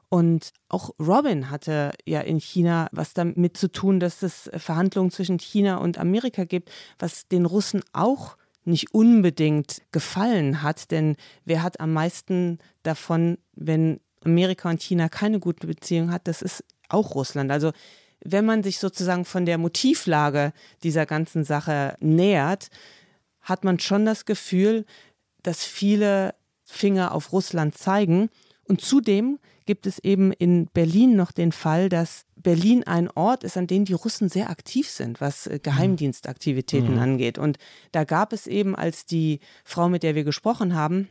Und auch Robin hatte ja in China was damit zu tun, dass es Verhandlungen zwischen China und Amerika gibt, was den Russen auch nicht unbedingt gefallen hat. Denn wer hat am meisten davon, wenn Amerika und China keine gute Beziehung hat? Das ist auch Russland. Also wenn man sich sozusagen von der Motivlage dieser ganzen Sache nähert, hat man schon das Gefühl, dass viele Finger auf Russland zeigen. Und zudem gibt es eben in Berlin noch den Fall, dass Berlin ein Ort ist, an dem die Russen sehr aktiv sind, was äh, Geheimdienstaktivitäten mhm. angeht. Und da gab es eben, als die Frau, mit der wir gesprochen haben,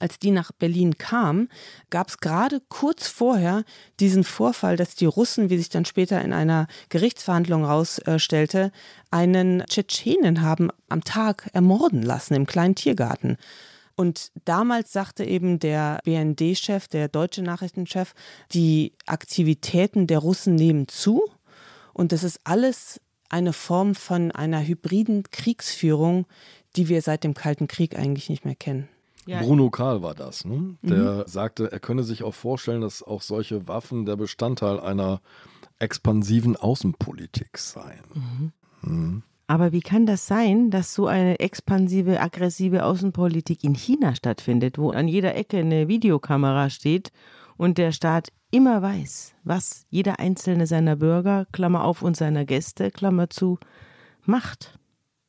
als die nach Berlin kam, gab es gerade kurz vorher diesen Vorfall, dass die Russen, wie sich dann später in einer Gerichtsverhandlung herausstellte, einen Tschetschenen haben am Tag ermorden lassen im kleinen Tiergarten. Und damals sagte eben der BND-Chef, der deutsche Nachrichtenchef, die Aktivitäten der Russen nehmen zu. Und das ist alles eine Form von einer hybriden Kriegsführung, die wir seit dem Kalten Krieg eigentlich nicht mehr kennen. Ja. Bruno Karl war das, ne? der mhm. sagte, er könne sich auch vorstellen, dass auch solche Waffen der Bestandteil einer expansiven Außenpolitik seien. Mhm. Mhm. Aber wie kann das sein, dass so eine expansive, aggressive Außenpolitik in China stattfindet, wo an jeder Ecke eine Videokamera steht und der Staat immer weiß, was jeder einzelne seiner Bürger, Klammer auf, und seiner Gäste, Klammer zu, macht?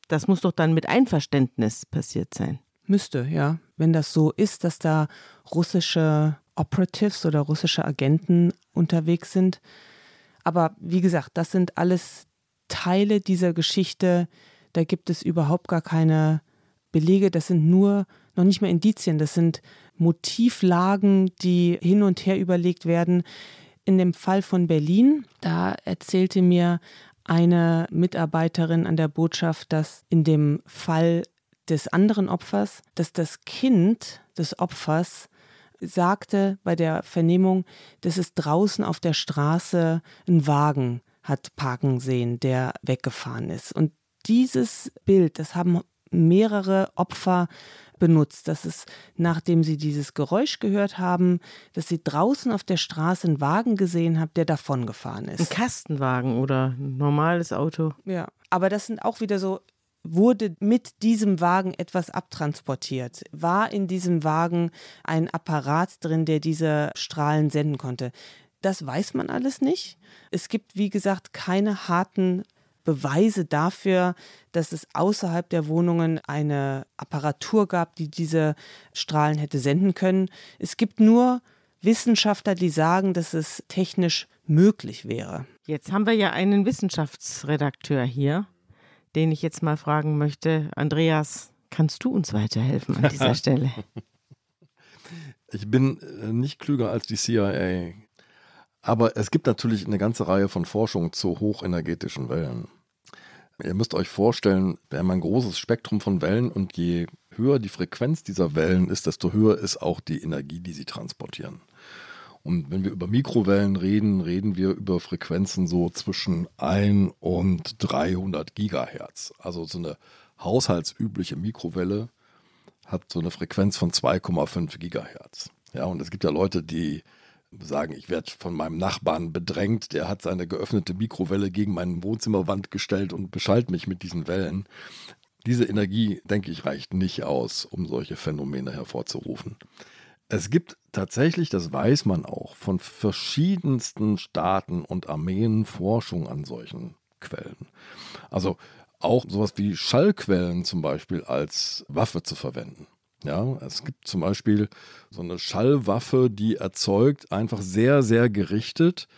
Das muss doch dann mit Einverständnis passiert sein. Müsste, ja. Wenn das so ist, dass da russische Operatives oder russische Agenten unterwegs sind. Aber wie gesagt, das sind alles Teile dieser Geschichte, da gibt es überhaupt gar keine Belege, das sind nur noch nicht mal Indizien, das sind Motivlagen, die hin und her überlegt werden. In dem Fall von Berlin, da erzählte mir eine Mitarbeiterin an der Botschaft, dass in dem Fall des anderen Opfers, dass das Kind des Opfers sagte bei der Vernehmung, dass es draußen auf der Straße einen Wagen hat parken sehen, der weggefahren ist. Und dieses Bild, das haben mehrere Opfer benutzt. Das ist, nachdem sie dieses Geräusch gehört haben, dass sie draußen auf der Straße einen Wagen gesehen haben, der davongefahren ist. Ein Kastenwagen oder ein normales Auto. Ja, aber das sind auch wieder so wurde mit diesem Wagen etwas abtransportiert? War in diesem Wagen ein Apparat drin, der diese Strahlen senden konnte? Das weiß man alles nicht. Es gibt, wie gesagt, keine harten Beweise dafür, dass es außerhalb der Wohnungen eine Apparatur gab, die diese Strahlen hätte senden können. Es gibt nur Wissenschaftler, die sagen, dass es technisch möglich wäre. Jetzt haben wir ja einen Wissenschaftsredakteur hier, den ich jetzt mal fragen möchte. Andreas, kannst du uns weiterhelfen an dieser [laughs] Stelle? Ich bin äh, nicht klüger als die CIA. Aber es gibt natürlich eine ganze Reihe von Forschungen zu hochenergetischen Wellen. Ihr müsst euch vorstellen, wir haben ein großes Spektrum von Wellen und je höher die Frequenz dieser Wellen ist, desto höher ist auch die Energie, die sie transportieren. Und wenn wir über Mikrowellen reden, reden wir über Frequenzen so zwischen 1 und 300 Gigahertz. Also so eine haushaltsübliche Mikrowelle hat so eine Frequenz von 2,5 Gigahertz. Ja, und es gibt ja Leute, die sagen, ich werde von meinem Nachbarn bedrängt, der hat seine geöffnete Mikrowelle gegen meine Wohnzimmerwand gestellt und beschallt mich mit diesen Wellen. Diese Energie, denke ich, reicht nicht aus, um solche Phänomene hervorzurufen. Es gibt tatsächlich, das weiß man auch, von verschiedensten Staaten und Armeen Forschung an solchen Quellen. Also auch sowas wie Schallquellen zum Beispiel als Waffe zu verwenden. Ja, es gibt zum Beispiel so eine Schallwaffe, die erzeugt einfach sehr, sehr gerichtet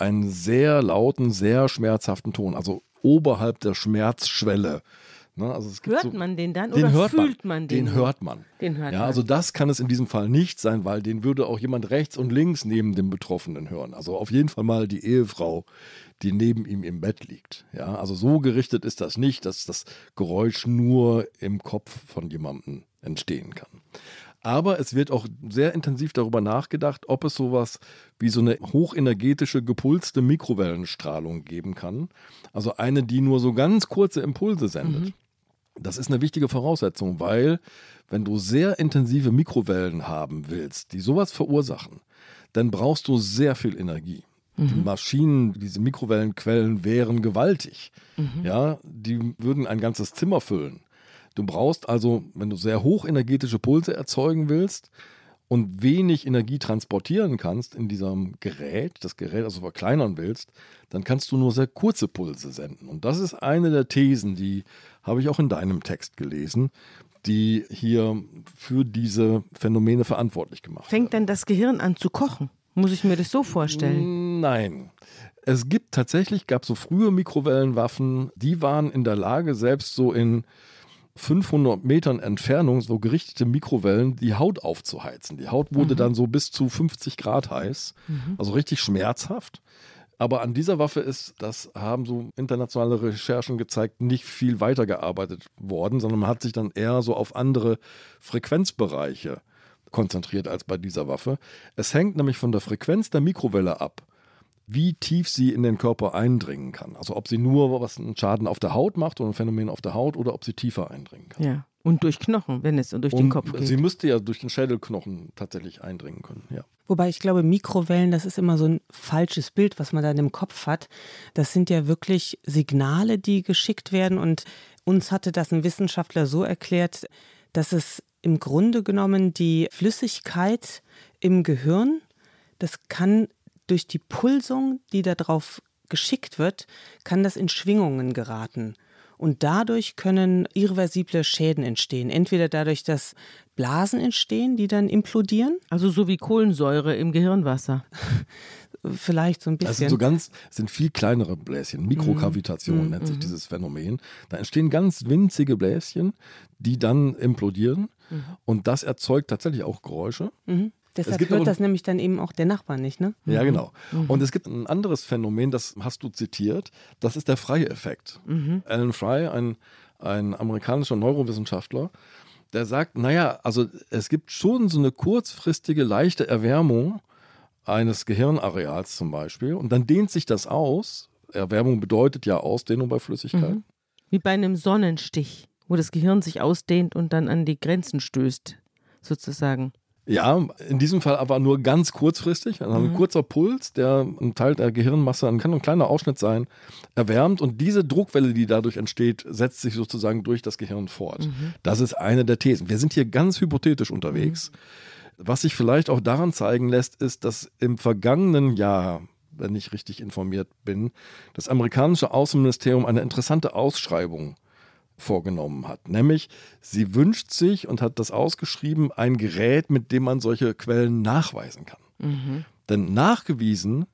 einen sehr lauten, sehr schmerzhaften Ton, also oberhalb der Schmerzschwelle. Ne, also hört so, man den dann den oder fühlt man, man den? Den hört man. Den hört ja, man. also das kann es in diesem Fall nicht sein, weil den würde auch jemand rechts und links neben dem Betroffenen hören. Also auf jeden Fall mal die Ehefrau, die neben ihm im Bett liegt. Ja, also so gerichtet ist das nicht, dass das Geräusch nur im Kopf von jemandem entstehen kann. Aber es wird auch sehr intensiv darüber nachgedacht, ob es sowas wie so eine hochenergetische, gepulste Mikrowellenstrahlung geben kann. Also eine, die nur so ganz kurze Impulse sendet. Mhm. Das ist eine wichtige Voraussetzung, weil wenn du sehr intensive Mikrowellen haben willst, die sowas verursachen, dann brauchst du sehr viel Energie. Mhm. Die Maschinen, diese Mikrowellenquellen wären gewaltig. Mhm. Ja, die würden ein ganzes Zimmer füllen. Du brauchst also, wenn du sehr hochenergetische Pulse erzeugen willst und wenig Energie transportieren kannst in diesem Gerät, das Gerät also verkleinern willst, dann kannst du nur sehr kurze Pulse senden. Und das ist eine der Thesen, die habe ich auch in deinem Text gelesen, die hier für diese Phänomene verantwortlich gemacht Fängt werden. dann das Gehirn an zu kochen? Muss ich mir das so vorstellen? Nein. Es gibt tatsächlich, gab so frühe Mikrowellenwaffen, die waren in der Lage, selbst so in 500 Metern Entfernung so gerichtete Mikrowellen die Haut aufzuheizen. Die Haut wurde mhm. dann so bis zu 50 Grad heiß, mhm. also richtig schmerzhaft. Aber an dieser Waffe ist, das haben so internationale Recherchen gezeigt, nicht viel weitergearbeitet worden, sondern man hat sich dann eher so auf andere Frequenzbereiche konzentriert als bei dieser Waffe. Es hängt nämlich von der Frequenz der Mikrowelle ab, wie tief sie in den Körper eindringen kann. Also ob sie nur was einen Schaden auf der Haut macht oder ein Phänomen auf der Haut oder ob sie tiefer eindringen kann. Ja. Und durch Knochen, wenn es durch und den Kopf geht. Sie müsste ja durch den Schädelknochen tatsächlich eindringen können, ja. Wobei ich glaube, Mikrowellen, das ist immer so ein falsches Bild, was man da im Kopf hat. Das sind ja wirklich Signale, die geschickt werden. Und uns hatte das ein Wissenschaftler so erklärt, dass es im Grunde genommen die Flüssigkeit im Gehirn, das kann durch die Pulsung, die darauf geschickt wird, kann das in Schwingungen geraten. Und dadurch können irreversible Schäden entstehen. Entweder dadurch, dass Blasen entstehen, die dann implodieren. Also so wie Kohlensäure im Gehirnwasser. [laughs] Vielleicht so ein bisschen. Das sind so ganz, sind viel kleinere Bläschen. Mikrokavitation mm, nennt sich mm, dieses Phänomen. Da entstehen ganz winzige Bläschen, die dann implodieren. Mm. Und das erzeugt tatsächlich auch Geräusche. Mhm. Deshalb hört das nämlich dann eben auch der Nachbar nicht, ne? Ja, genau. Mhm. Und es gibt ein anderes Phänomen, das hast du zitiert, das ist der Frey-Effekt. Mhm. Alan Fry, ein, ein amerikanischer Neurowissenschaftler, der sagt, naja, also es gibt schon so eine kurzfristige leichte Erwärmung eines Gehirnareals zum Beispiel und dann dehnt sich das aus. Erwärmung bedeutet ja Ausdehnung bei Flüssigkeit. Mhm. Wie bei einem Sonnenstich, wo das Gehirn sich ausdehnt und dann an die Grenzen stößt, sozusagen. Ja, in diesem Fall aber nur ganz kurzfristig. Also ein mhm. kurzer Puls, der ein Teil der Gehirnmasse, kann ein kleiner Ausschnitt sein, erwärmt und diese Druckwelle, die dadurch entsteht, setzt sich sozusagen durch das Gehirn fort. Mhm. Das ist eine der Thesen. Wir sind hier ganz hypothetisch unterwegs. Mhm. Was sich vielleicht auch daran zeigen lässt, ist, dass im vergangenen Jahr, wenn ich richtig informiert bin, das amerikanische Außenministerium eine interessante Ausschreibung vorgenommen hat. Nämlich, sie wünscht sich und hat das ausgeschrieben, ein Gerät, mit dem man solche Quellen nachweisen kann. Mhm. Denn nachgewiesen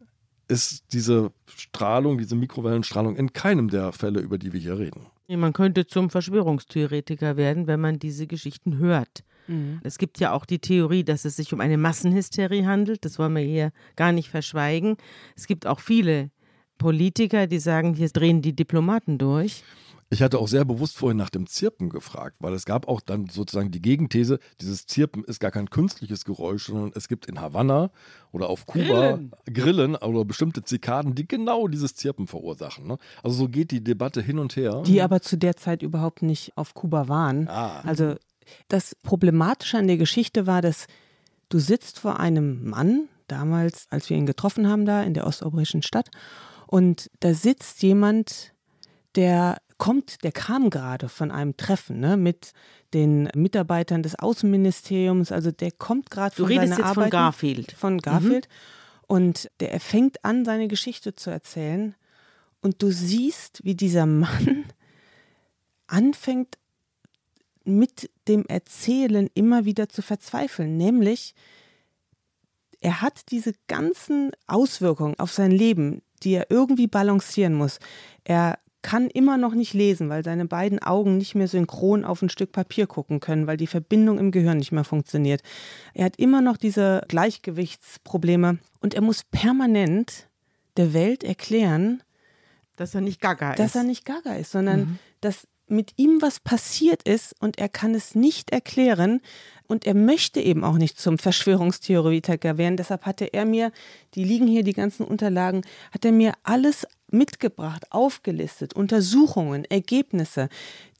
ist diese Strahlung, diese Mikrowellenstrahlung in keinem der Fälle, über die wir hier reden. Man könnte zum Verschwörungstheoretiker werden, wenn man diese Geschichten hört. Mhm. Es gibt ja auch die Theorie, dass es sich um eine Massenhysterie handelt. Das wollen wir hier gar nicht verschweigen. Es gibt auch viele Politiker, die sagen, hier drehen die Diplomaten durch. Ich hatte auch sehr bewusst vorhin nach dem Zirpen gefragt, weil es gab auch dann sozusagen die Gegenthese, dieses Zirpen ist gar kein künstliches Geräusch, sondern es gibt in Havanna oder auf Kuba Grillen, Grillen oder bestimmte Zikaden, die genau dieses Zirpen verursachen. Ne? Also so geht die Debatte hin und her. Die aber zu der Zeit überhaupt nicht auf Kuba waren. Ah. Also das Problematische an der Geschichte war, dass du sitzt vor einem Mann, damals, als wir ihn getroffen haben da in der osteuropäischen Stadt, und da sitzt jemand, der kommt, der kam gerade von einem Treffen ne, mit den Mitarbeitern des Außenministeriums. Also der kommt gerade von seiner jetzt Arbeit. Von Garfield. Von Garfield. Mhm. Und der fängt an, seine Geschichte zu erzählen. Und du siehst, wie dieser Mann [laughs] anfängt, mit dem Erzählen immer wieder zu verzweifeln. Nämlich, er hat diese ganzen Auswirkungen auf sein Leben, die er irgendwie balancieren muss. Er kann immer noch nicht lesen, weil seine beiden Augen nicht mehr synchron auf ein Stück Papier gucken können, weil die Verbindung im Gehirn nicht mehr funktioniert. Er hat immer noch diese Gleichgewichtsprobleme und er muss permanent der Welt erklären, dass er nicht gaga ist. Dass er nicht gaga ist, sondern mhm. dass mit ihm was passiert ist und er kann es nicht erklären und er möchte eben auch nicht zum Verschwörungstheoretiker werden. Deshalb hatte er mir, die liegen hier, die ganzen Unterlagen, hat er mir alles mitgebracht, aufgelistet, Untersuchungen, Ergebnisse.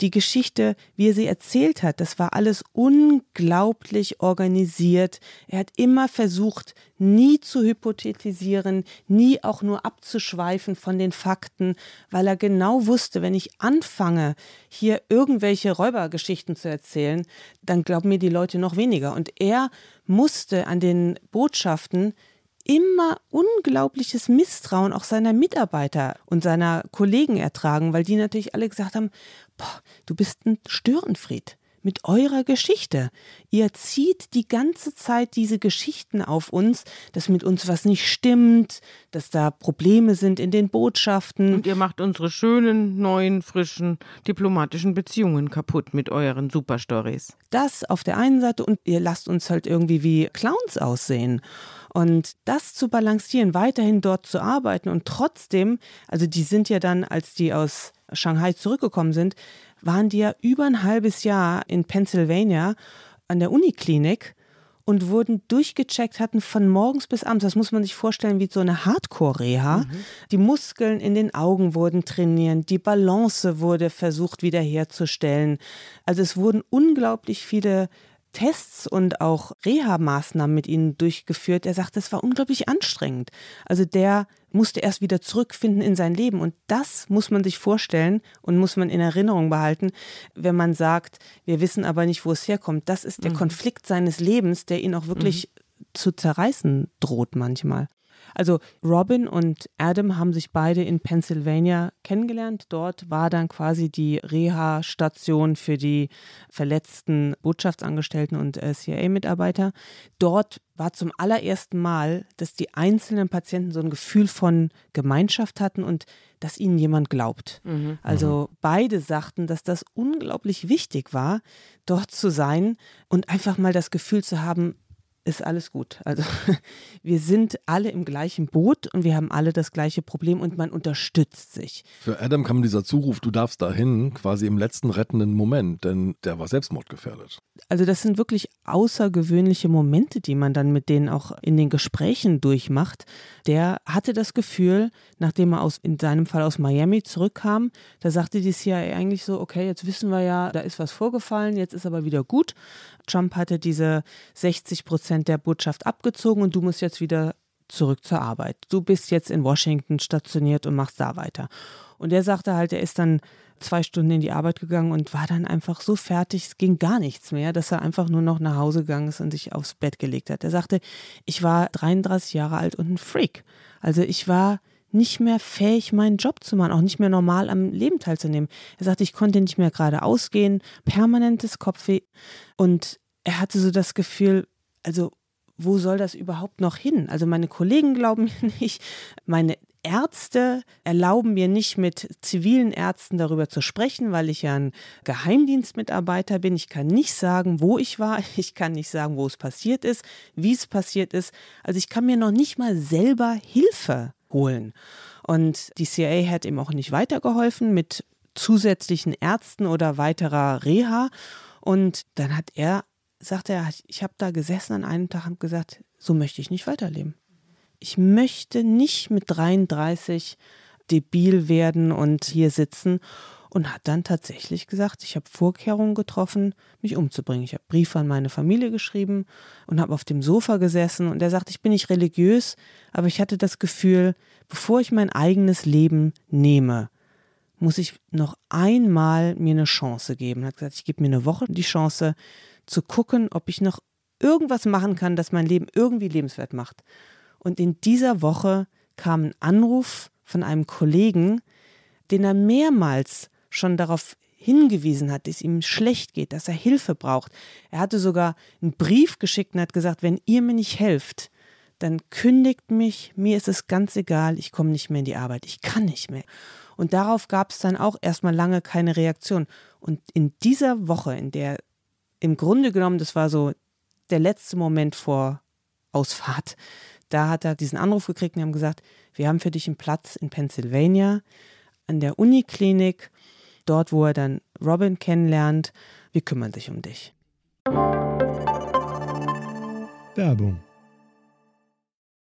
Die Geschichte, wie er sie erzählt hat, das war alles unglaublich organisiert. Er hat immer versucht, nie zu hypothetisieren, nie auch nur abzuschweifen von den Fakten, weil er genau wusste, wenn ich anfange, hier irgendwelche Räubergeschichten zu erzählen, dann glauben mir die Leute noch weniger. Und er musste an den Botschaften immer unglaubliches Misstrauen auch seiner Mitarbeiter und seiner Kollegen ertragen, weil die natürlich alle gesagt haben, boah, du bist ein Störenfried mit eurer Geschichte. Ihr zieht die ganze Zeit diese Geschichten auf uns, dass mit uns was nicht stimmt, dass da Probleme sind in den Botschaften. Und ihr macht unsere schönen, neuen, frischen diplomatischen Beziehungen kaputt mit euren Superstories. Das auf der einen Seite und ihr lasst uns halt irgendwie wie Clowns aussehen. Und das zu balancieren, weiterhin dort zu arbeiten und trotzdem, also die sind ja dann, als die aus Shanghai zurückgekommen sind, waren die ja über ein halbes Jahr in Pennsylvania an der Uniklinik und wurden durchgecheckt, hatten von morgens bis abends, das muss man sich vorstellen wie so eine Hardcore-Reha. Mhm. Die Muskeln in den Augen wurden trainiert, die Balance wurde versucht wiederherzustellen. Also es wurden unglaublich viele Tests und auch Reha-Maßnahmen mit ihnen durchgeführt. Er sagt, das war unglaublich anstrengend. Also der musste erst wieder zurückfinden in sein Leben. Und das muss man sich vorstellen und muss man in Erinnerung behalten, wenn man sagt, wir wissen aber nicht, wo es herkommt. Das ist der mhm. Konflikt seines Lebens, der ihn auch wirklich mhm. zu zerreißen droht manchmal. Also Robin und Adam haben sich beide in Pennsylvania kennengelernt. Dort war dann quasi die Reha-Station für die verletzten Botschaftsangestellten und äh, CIA-Mitarbeiter. Dort war zum allerersten Mal, dass die einzelnen Patienten so ein Gefühl von Gemeinschaft hatten und dass ihnen jemand glaubt. Mhm. Also beide sagten, dass das unglaublich wichtig war, dort zu sein und einfach mal das Gefühl zu haben, ist alles gut. Also [laughs] wir sind alle im gleichen Boot und wir haben alle das gleiche Problem und man unterstützt sich. Für Adam kam dieser Zuruf, du darfst dahin, quasi im letzten rettenden Moment, denn der war selbstmordgefährdet. Also das sind wirklich außergewöhnliche Momente, die man dann mit denen auch in den Gesprächen durchmacht. Der hatte das Gefühl, nachdem er aus, in seinem Fall aus Miami zurückkam, da sagte die CIA eigentlich so, okay, jetzt wissen wir ja, da ist was vorgefallen, jetzt ist aber wieder gut. Trump hatte diese 60 Prozent der Botschaft abgezogen und du musst jetzt wieder zurück zur Arbeit. Du bist jetzt in Washington stationiert und machst da weiter. Und er sagte halt, er ist dann zwei Stunden in die Arbeit gegangen und war dann einfach so fertig, es ging gar nichts mehr, dass er einfach nur noch nach Hause gegangen ist und sich aufs Bett gelegt hat. Er sagte, ich war 33 Jahre alt und ein Freak. Also ich war nicht mehr fähig, meinen Job zu machen, auch nicht mehr normal am Leben teilzunehmen. Er sagte, ich konnte nicht mehr gerade ausgehen, permanentes Kopfweh. Und er hatte so das Gefühl, also wo soll das überhaupt noch hin? Also meine Kollegen glauben [laughs] mir nicht, meine Ärzte erlauben mir nicht mit zivilen Ärzten darüber zu sprechen, weil ich ja ein Geheimdienstmitarbeiter bin. Ich kann nicht sagen, wo ich war. [laughs] Ich kann nicht sagen, wo es passiert ist, wie es passiert ist. Also ich kann mir noch nicht mal selber Hilfe holen. Und die CIA hat ihm auch nicht weitergeholfen mit zusätzlichen Ärzten oder weiterer Reha. Und dann hat er, sagt er, ich habe da gesessen an einem Tag und gesagt, so möchte ich nicht weiterleben. Ich möchte nicht mit 33 debil werden und hier sitzen und hat dann tatsächlich gesagt, ich habe Vorkehrungen getroffen, mich umzubringen. Ich habe Briefe an meine Familie geschrieben und habe auf dem Sofa gesessen und er sagt, ich bin nicht religiös, aber ich hatte das Gefühl, bevor ich mein eigenes Leben nehme, muss ich noch einmal mir eine Chance geben. Er hat gesagt, ich gebe mir eine Woche die Chance zu gucken, ob ich noch irgendwas machen kann, das mein Leben irgendwie lebenswert macht. Und in dieser Woche kam ein Anruf von einem Kollegen, den er mehrmals schon darauf hingewiesen hat, dass ihm schlecht geht, dass er Hilfe braucht. Er hatte sogar einen Brief geschickt und hat gesagt, wenn ihr mir nicht helft, dann kündigt mich, mir ist es ganz egal, ich komme nicht mehr in die Arbeit, ich kann nicht mehr. Und darauf gab es dann auch erstmal lange keine Reaktion. Und in dieser Woche, in der im Grunde genommen, das war so der letzte Moment vor Ausfahrt, da hat er diesen Anruf gekriegt und haben gesagt, wir haben für dich einen Platz in Pennsylvania an der Uniklinik, dort wo er dann Robin kennenlernt. Wir kümmern sich um dich. Werbung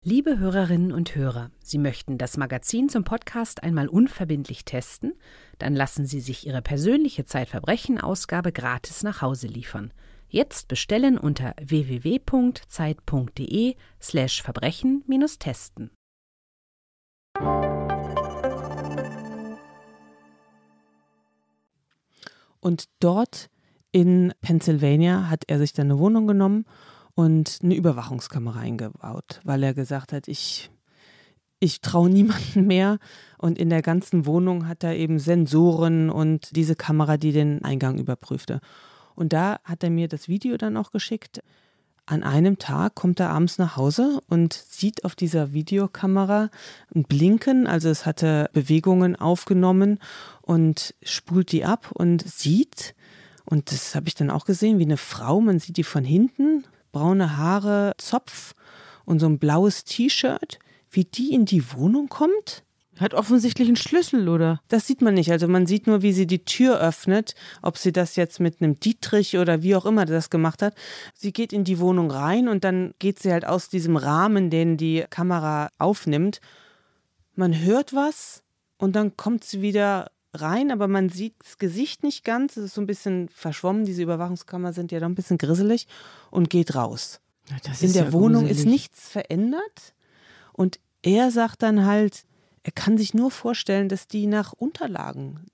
Liebe Hörerinnen und Hörer, Sie möchten das Magazin zum Podcast einmal unverbindlich testen? Dann lassen Sie sich Ihre persönliche Zeitverbrechen-Ausgabe gratis nach Hause liefern. Jetzt bestellen unter www.zeit.de/slash Verbrechen-testen. Und dort in Pennsylvania hat er sich dann eine Wohnung genommen und eine Überwachungskamera eingebaut, weil er gesagt hat, ich, ich traue niemanden mehr. Und in der ganzen Wohnung hat er eben Sensoren und diese Kamera, die den Eingang überprüfte. Und da hat er mir das Video dann auch geschickt. An einem Tag kommt er abends nach Hause und sieht auf dieser Videokamera ein Blinken, also es hatte Bewegungen aufgenommen und spult die ab und sieht, und das habe ich dann auch gesehen, wie eine Frau, man sieht die von hinten braune Haare, Zopf und so ein blaues T-Shirt, wie die in die Wohnung kommt? Hat offensichtlich einen Schlüssel, oder? Das sieht man nicht. Also man sieht nur, wie sie die Tür öffnet, ob sie das jetzt mit einem Dietrich oder wie auch immer das gemacht hat. Sie geht in die Wohnung rein und dann geht sie halt aus diesem Rahmen, den die Kamera aufnimmt. Man hört was und dann kommt sie wieder rein, aber man sieht das Gesicht nicht ganz. Es ist so ein bisschen verschwommen. Diese Überwachungskammer sind ja doch ein bisschen grisselig und geht raus. Das In der ja Wohnung gruselig. ist nichts verändert. Und er sagt dann halt, er kann sich nur vorstellen, dass die nach Unterlagen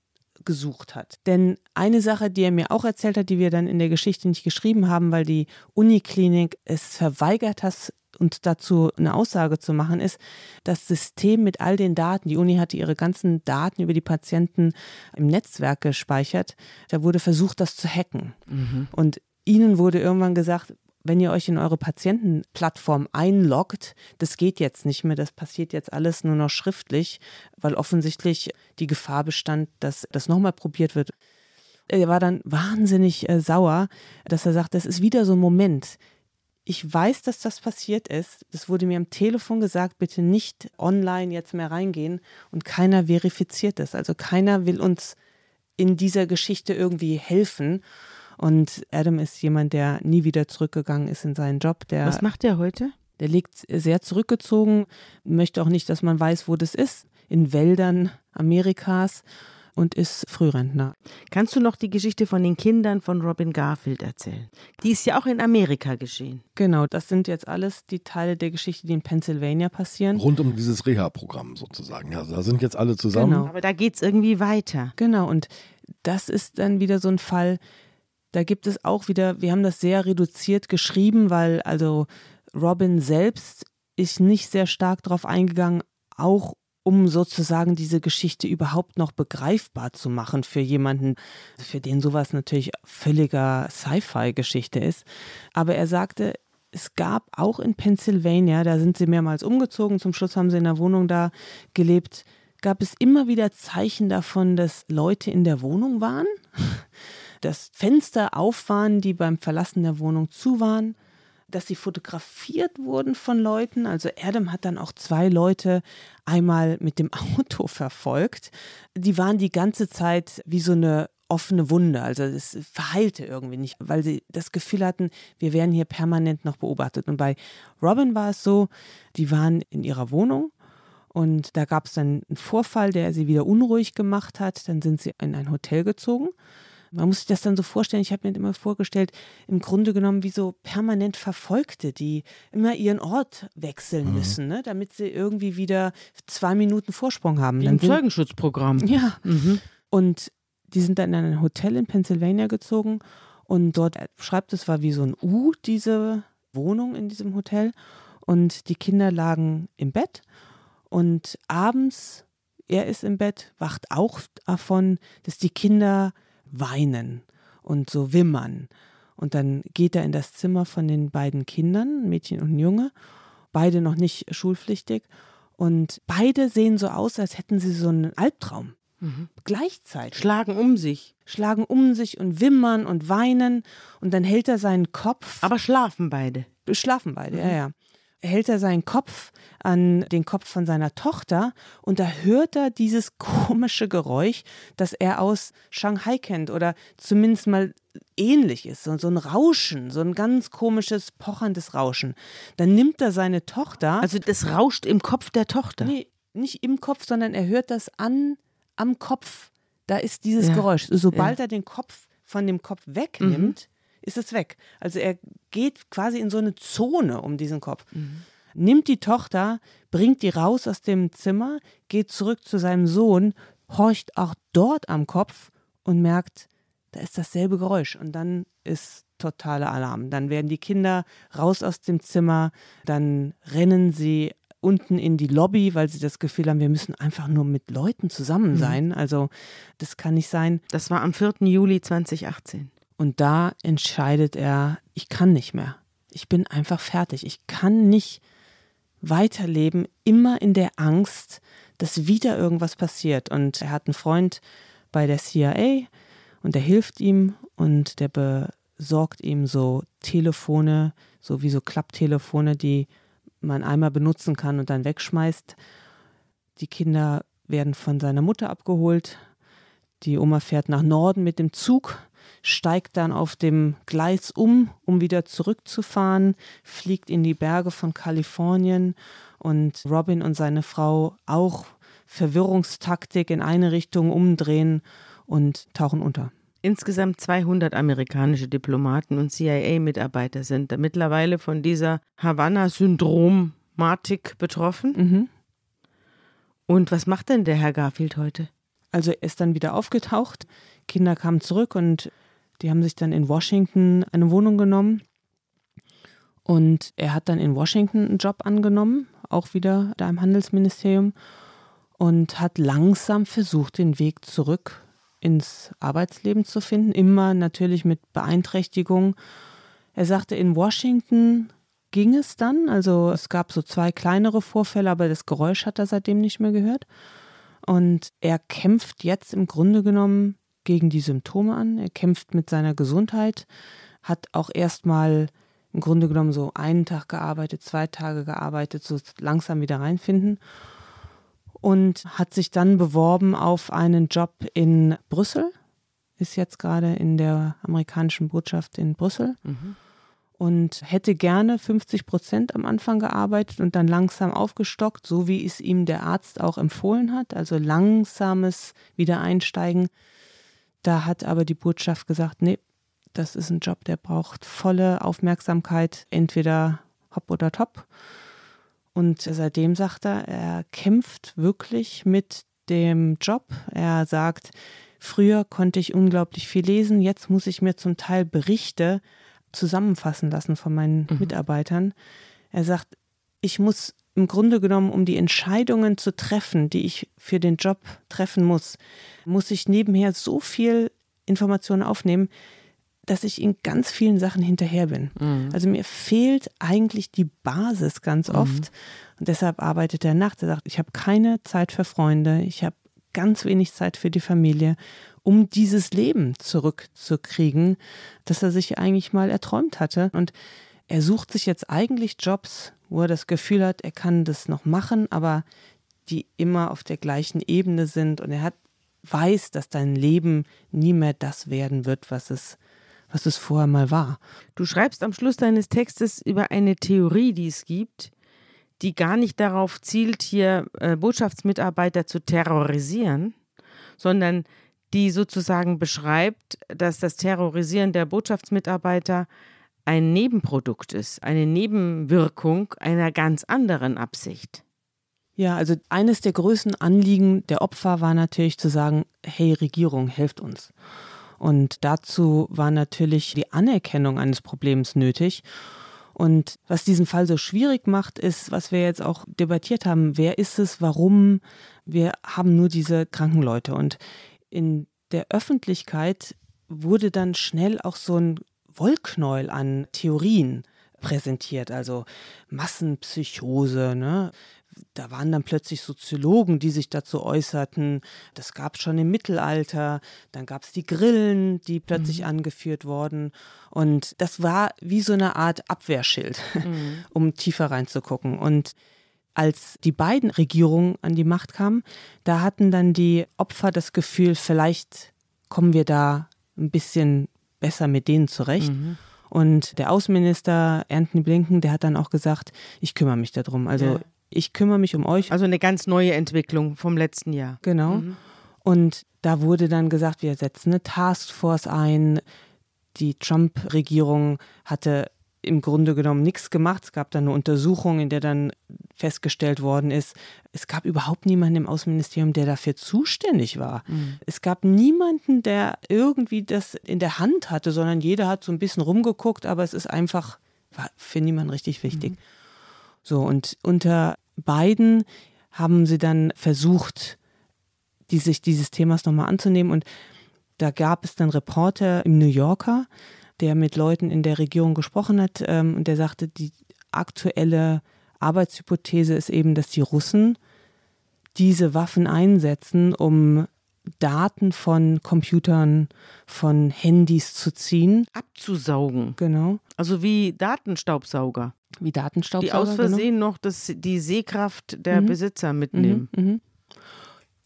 gesucht hat. Denn eine Sache, die er mir auch erzählt hat, die wir dann in der Geschichte nicht geschrieben haben, weil die Uniklinik es verweigert hat, uns dazu eine Aussage zu machen, ist, das System mit all den Daten, die Uni hatte ihre ganzen Daten über die Patienten im Netzwerk gespeichert, da wurde versucht, das zu hacken. Und ihnen wurde irgendwann gesagt, wenn ihr euch in eure Patientenplattform einloggt, das geht jetzt nicht mehr, das passiert jetzt alles nur noch schriftlich, weil offensichtlich die Gefahr bestand, dass das nochmal probiert wird. Er war dann wahnsinnig äh, sauer, dass er sagt, das ist wieder so ein Moment. Ich weiß, dass das passiert ist. Das wurde mir am Telefon gesagt, bitte nicht online jetzt mehr reingehen. Und keiner verifiziert das. Also keiner will uns in dieser Geschichte irgendwie helfen. Und Adam ist jemand, der nie wieder zurückgegangen ist in seinen Job. Der, Was macht der heute? der liegt sehr zurückgezogen, möchte auch nicht, dass man weiß, wo das ist. In Wäldern Amerikas und ist Frührentner. Kannst du noch die Geschichte von den Kindern von Robin Garfield erzählen? Die ist ja auch in Amerika geschehen. Genau, das sind jetzt alles die Teile der Geschichte, die in Pennsylvania passieren. Rund um dieses Reha-Programm sozusagen. Ja, da sind jetzt alle zusammen. Genau. Aber da geht es irgendwie weiter. Genau, und das ist dann wieder so ein Fall, da gibt es auch wieder, wir haben das sehr reduziert geschrieben, weil also Robin selbst ist nicht sehr stark darauf eingegangen, auch um sozusagen diese Geschichte überhaupt noch begreifbar zu machen für jemanden, für den sowas natürlich völliger Sci-Fi-Geschichte ist. Aber er sagte, es gab auch in Pennsylvania, da sind sie mehrmals umgezogen, zum Schluss haben sie in der Wohnung da gelebt, gab es immer wieder Zeichen davon, dass Leute in der Wohnung waren, dass Fenster auf waren, die beim Verlassen der Wohnung zu waren, dass sie fotografiert wurden von Leuten. Also Adam hat dann auch zwei Leute einmal mit dem [laughs] Auto verfolgt. Die waren die ganze Zeit wie so eine offene Wunde. Also es verheilte irgendwie nicht, weil sie das Gefühl hatten, wir werden hier permanent noch beobachtet. Und bei Robin war es so, die waren in ihrer Wohnung und da gab es dann einen Vorfall, der sie wieder unruhig gemacht hat. Dann sind sie in ein Hotel gezogen. Man muss sich das dann so vorstellen, ich habe mir immer vorgestellt, im Grunde genommen wie so permanent Verfolgte, die immer ihren Ort wechseln müssen, ne? damit sie irgendwie wieder zwei Minuten Vorsprung haben. Wie Dann ein Zeugenschutzprogramm. ja, Mhm. und die sind dann in ein Hotel in Pennsylvania gezogen und dort schreibt, es war wie so ein U, diese Wohnung in diesem Hotel. Und die Kinder lagen im Bett und abends, er ist im Bett, wacht auch davon, dass die Kinder weinen und so wimmern. Und dann geht er in das Zimmer von den beiden Kindern, Mädchen und Junge, beide noch nicht schulpflichtig. Und beide sehen so aus, als hätten sie so einen Albtraum. Gleichzeitig Schlagen um sich, schlagen um sich und wimmern und weinen und dann hält er seinen Kopf. aber schlafen beide. schlafen beide, ja, ja. Hält er seinen Kopf an den Kopf von seiner Tochter und da hört er dieses [laughs] komische Geräusch, das er aus Shanghai kennt oder zumindest mal ähnlich ist, so, so ein Rauschen, so ein ganz komisches, pochendes Rauschen. Dann nimmt er seine Tochter. Also das rauscht im Kopf der Tochter. Nee, nicht im Kopf, sondern er hört das an am Kopf. Da ist dieses Ja. Geräusch. Sobald Ja. er den Kopf von dem Kopf wegnimmt, ist es weg. Also er geht quasi in so eine Zone um diesen Kopf. Nimmt die Tochter, bringt die raus aus dem Zimmer, geht zurück zu seinem Sohn, horcht auch dort am Kopf und merkt, da ist dasselbe Geräusch. Und dann ist totaler Alarm. Dann werden die Kinder raus aus dem Zimmer, dann rennen sie unten in die Lobby, weil sie das Gefühl haben, wir müssen einfach nur mit Leuten zusammen sein. Also das kann nicht sein. Das war am 4. Juli 2018. Und da entscheidet er, ich kann nicht mehr. Ich bin einfach fertig. Ich kann nicht weiterleben, immer in der Angst, dass wieder irgendwas passiert. Und er hat einen Freund bei der CIA und der hilft ihm und der besorgt ihm so Telefone, so wie so Klapptelefone, die man einmal benutzen kann und dann wegschmeißt. Die Kinder werden von seiner Mutter abgeholt. Die Oma fährt nach Norden mit dem Zug, steigt dann auf dem Gleis um, um wieder zurückzufahren, fliegt in die Berge von Kalifornien und Robin und seine Frau auch Verwirrungstaktik in eine Richtung umdrehen und tauchen unter. Insgesamt 200 amerikanische Diplomaten und CIA-Mitarbeiter sind da mittlerweile von dieser Havanna-Syndromatik betroffen. Mhm. Und was macht denn der Herr Garfield heute? Also er ist dann wieder aufgetaucht, Kinder kamen zurück und die haben sich dann in Washington eine Wohnung genommen. Und er hat dann in Washington einen Job angenommen, auch wieder da im Handelsministerium, und hat langsam versucht, den Weg zurück ins Arbeitsleben zu finden, immer natürlich mit Beeinträchtigung. Er sagte, in Washington ging es dann, also es gab so zwei kleinere Vorfälle, aber das Geräusch hat er seitdem nicht mehr gehört. Und er kämpft jetzt im Grunde genommen gegen die Symptome an. Er kämpft mit seiner Gesundheit, hat auch erstmal im Grunde genommen so einen Tag gearbeitet, zwei Tage gearbeitet, so langsam wieder reinfinden. Und hat sich dann beworben auf einen Job in Brüssel, ist jetzt gerade in der amerikanischen Botschaft in Brüssel und hätte gerne 50 Prozent am Anfang gearbeitet und dann langsam aufgestockt, so wie es ihm der Arzt auch empfohlen hat, also langsames Wiedereinsteigen. Da hat aber die Botschaft gesagt, nee, das ist ein Job, der braucht volle Aufmerksamkeit, entweder hopp oder top. Und seitdem sagt er, er kämpft wirklich mit dem Job. Er sagt, früher konnte ich unglaublich viel lesen, jetzt muss ich mir zum Teil Berichte zusammenfassen lassen von meinen Mitarbeitern. Er sagt, ich muss im Grunde genommen, um die Entscheidungen zu treffen, die ich für den Job treffen muss, muss ich nebenher so viel Informationen aufnehmen, dass ich in ganz vielen Sachen hinterher bin. Also mir fehlt eigentlich die Basis ganz oft. Und deshalb arbeitet er nachts. Er sagt, ich habe keine Zeit für Freunde, ich habe ganz wenig Zeit für die Familie, um dieses Leben zurückzukriegen, das er sich eigentlich mal erträumt hatte. Und er sucht sich jetzt eigentlich Jobs, wo er das Gefühl hat, er kann das noch machen, aber die immer auf der gleichen Ebene sind. Und er hat, weiß, dass dein Leben nie mehr das werden wird, was es, was es vorher mal war. Du schreibst am Schluss deines Textes über eine Theorie, die es gibt, die gar nicht darauf zielt, hier äh, Botschaftsmitarbeiter zu terrorisieren, sondern die sozusagen beschreibt, dass das Terrorisieren der Botschaftsmitarbeiter ein Nebenprodukt ist, eine Nebenwirkung einer ganz anderen Absicht. Ja, also eines der größten Anliegen der Opfer war natürlich zu sagen, hey Regierung, helft uns. Und dazu war natürlich die Anerkennung eines Problems nötig. Und was diesen Fall so schwierig macht, ist, was wir jetzt auch debattiert haben, wer ist es, warum wir haben nur diese kranken Leute. Und in der Öffentlichkeit wurde dann schnell auch so ein Wollknäuel an Theorien präsentiert, also Massenpsychose, ne? da waren dann plötzlich Soziologen, die sich dazu äußerten. Das gab es schon im Mittelalter. Dann gab es die Grillen, die plötzlich mhm. angeführt wurden. Und das war wie so eine Art Abwehrschild, mhm. [laughs] um tiefer reinzugucken. Und als die beiden Regierungen an die Macht kamen, da hatten dann die Opfer das Gefühl, vielleicht kommen wir da ein bisschen besser mit denen zurecht. Mhm. Und der Außenminister Anthony Blinken, der hat dann auch gesagt, ich kümmere mich darum. Also ja. ich kümmere mich um euch. Also eine ganz neue Entwicklung vom letzten Jahr. Genau. Mhm. Und da wurde dann gesagt, wir setzen eine Taskforce ein. Die Trump-Regierung hatte im Grunde genommen nichts gemacht. Es gab dann eine Untersuchung, in der dann festgestellt worden ist, es gab überhaupt niemanden im Außenministerium, der dafür zuständig war. Mhm. Es gab niemanden, der irgendwie das in der Hand hatte, sondern jeder hat so ein bisschen rumgeguckt, aber es ist einfach, war für niemanden richtig wichtig. Mhm. So, und unter beiden haben sie dann versucht, die, sich dieses Themas nochmal anzunehmen. Und da gab es dann Reporter im New Yorker, der mit Leuten in der Regierung gesprochen hat ähm, und der sagte, die aktuelle Arbeitshypothese ist eben, dass die Russen diese Waffen einsetzen, um Daten von Computern, von Handys zu ziehen. Abzusaugen. Genau. Also wie Datenstaubsauger. Wie Datenstaubsauger. Die aus Versehen genau. noch das, die Sehkraft der mhm. Besitzer mitnehmen. Mhm. Mhm.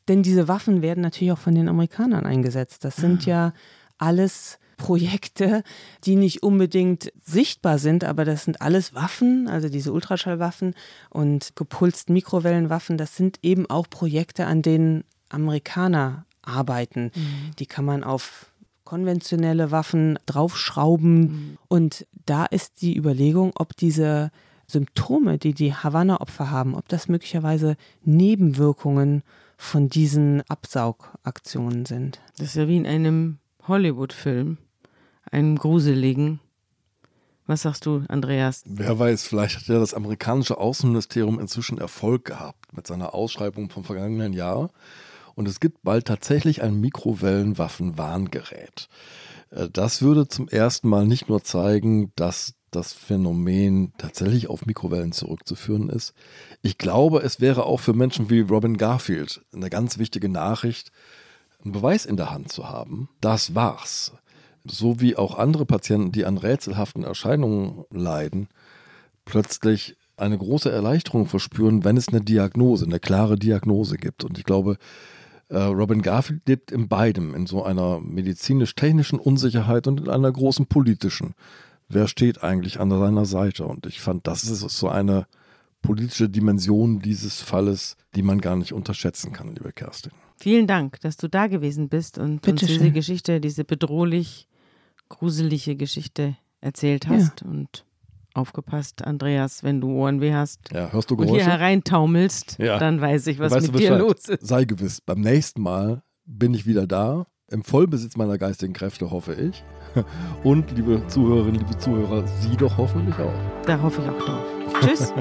Denn diese Waffen werden natürlich auch von den Amerikanern eingesetzt. Das sind ah. ja alles Projekte, die nicht unbedingt sichtbar sind, aber das sind alles Waffen, also diese Ultraschallwaffen und gepulsten Mikrowellenwaffen, das sind eben auch Projekte, an denen Amerikaner arbeiten. Mhm. Die kann man auf konventionelle Waffen draufschrauben. Mhm. Und da ist die Überlegung, ob diese Symptome, die die Havanna-Opfer haben, ob das möglicherweise Nebenwirkungen von diesen Absaugaktionen sind. Das ist ja wie in einem Hollywood-Film einem gruseligen. Was sagst du, Andreas? Wer weiß, vielleicht hat ja das amerikanische Außenministerium inzwischen Erfolg gehabt mit seiner Ausschreibung vom vergangenen Jahr. Und es gibt bald tatsächlich ein Mikrowellenwaffenwarngerät. Äh, das würde zum ersten Mal nicht nur zeigen, dass das Phänomen tatsächlich auf Mikrowellen zurückzuführen ist. Ich glaube, es wäre auch für Menschen wie Robin Garfield eine ganz wichtige Nachricht, einen Beweis in der Hand zu haben. Das war's so wie auch andere Patienten, die an rätselhaften Erscheinungen leiden, plötzlich eine große Erleichterung verspüren, wenn es eine Diagnose, eine klare Diagnose gibt. Und ich glaube, äh, Robin Garfield lebt in beidem, in so einer medizinisch-technischen Unsicherheit und in einer großen politischen. Wer steht eigentlich an seiner Seite? Und ich fand, das ist so eine politische Dimension dieses Falles, die man gar nicht unterschätzen kann, liebe Kerstin. Vielen Dank, dass du da gewesen bist und Bitte uns diese Geschichte, diese bedrohlich gruselige Geschichte erzählt hast ja. und aufgepasst, Andreas, wenn du Ohrenweh hast ja, hörst du und hier hereintaumelst, ja. dann weiß ich, was weißt mit dir los ist. Sei gewiss, beim nächsten Mal bin ich wieder da, im Vollbesitz meiner geistigen Kräfte, hoffe ich. [laughs] Und liebe Zuhörerinnen, liebe Zuhörer, Sie doch hoffentlich auch. Da hoffe ich auch drauf. [laughs] Tschüss.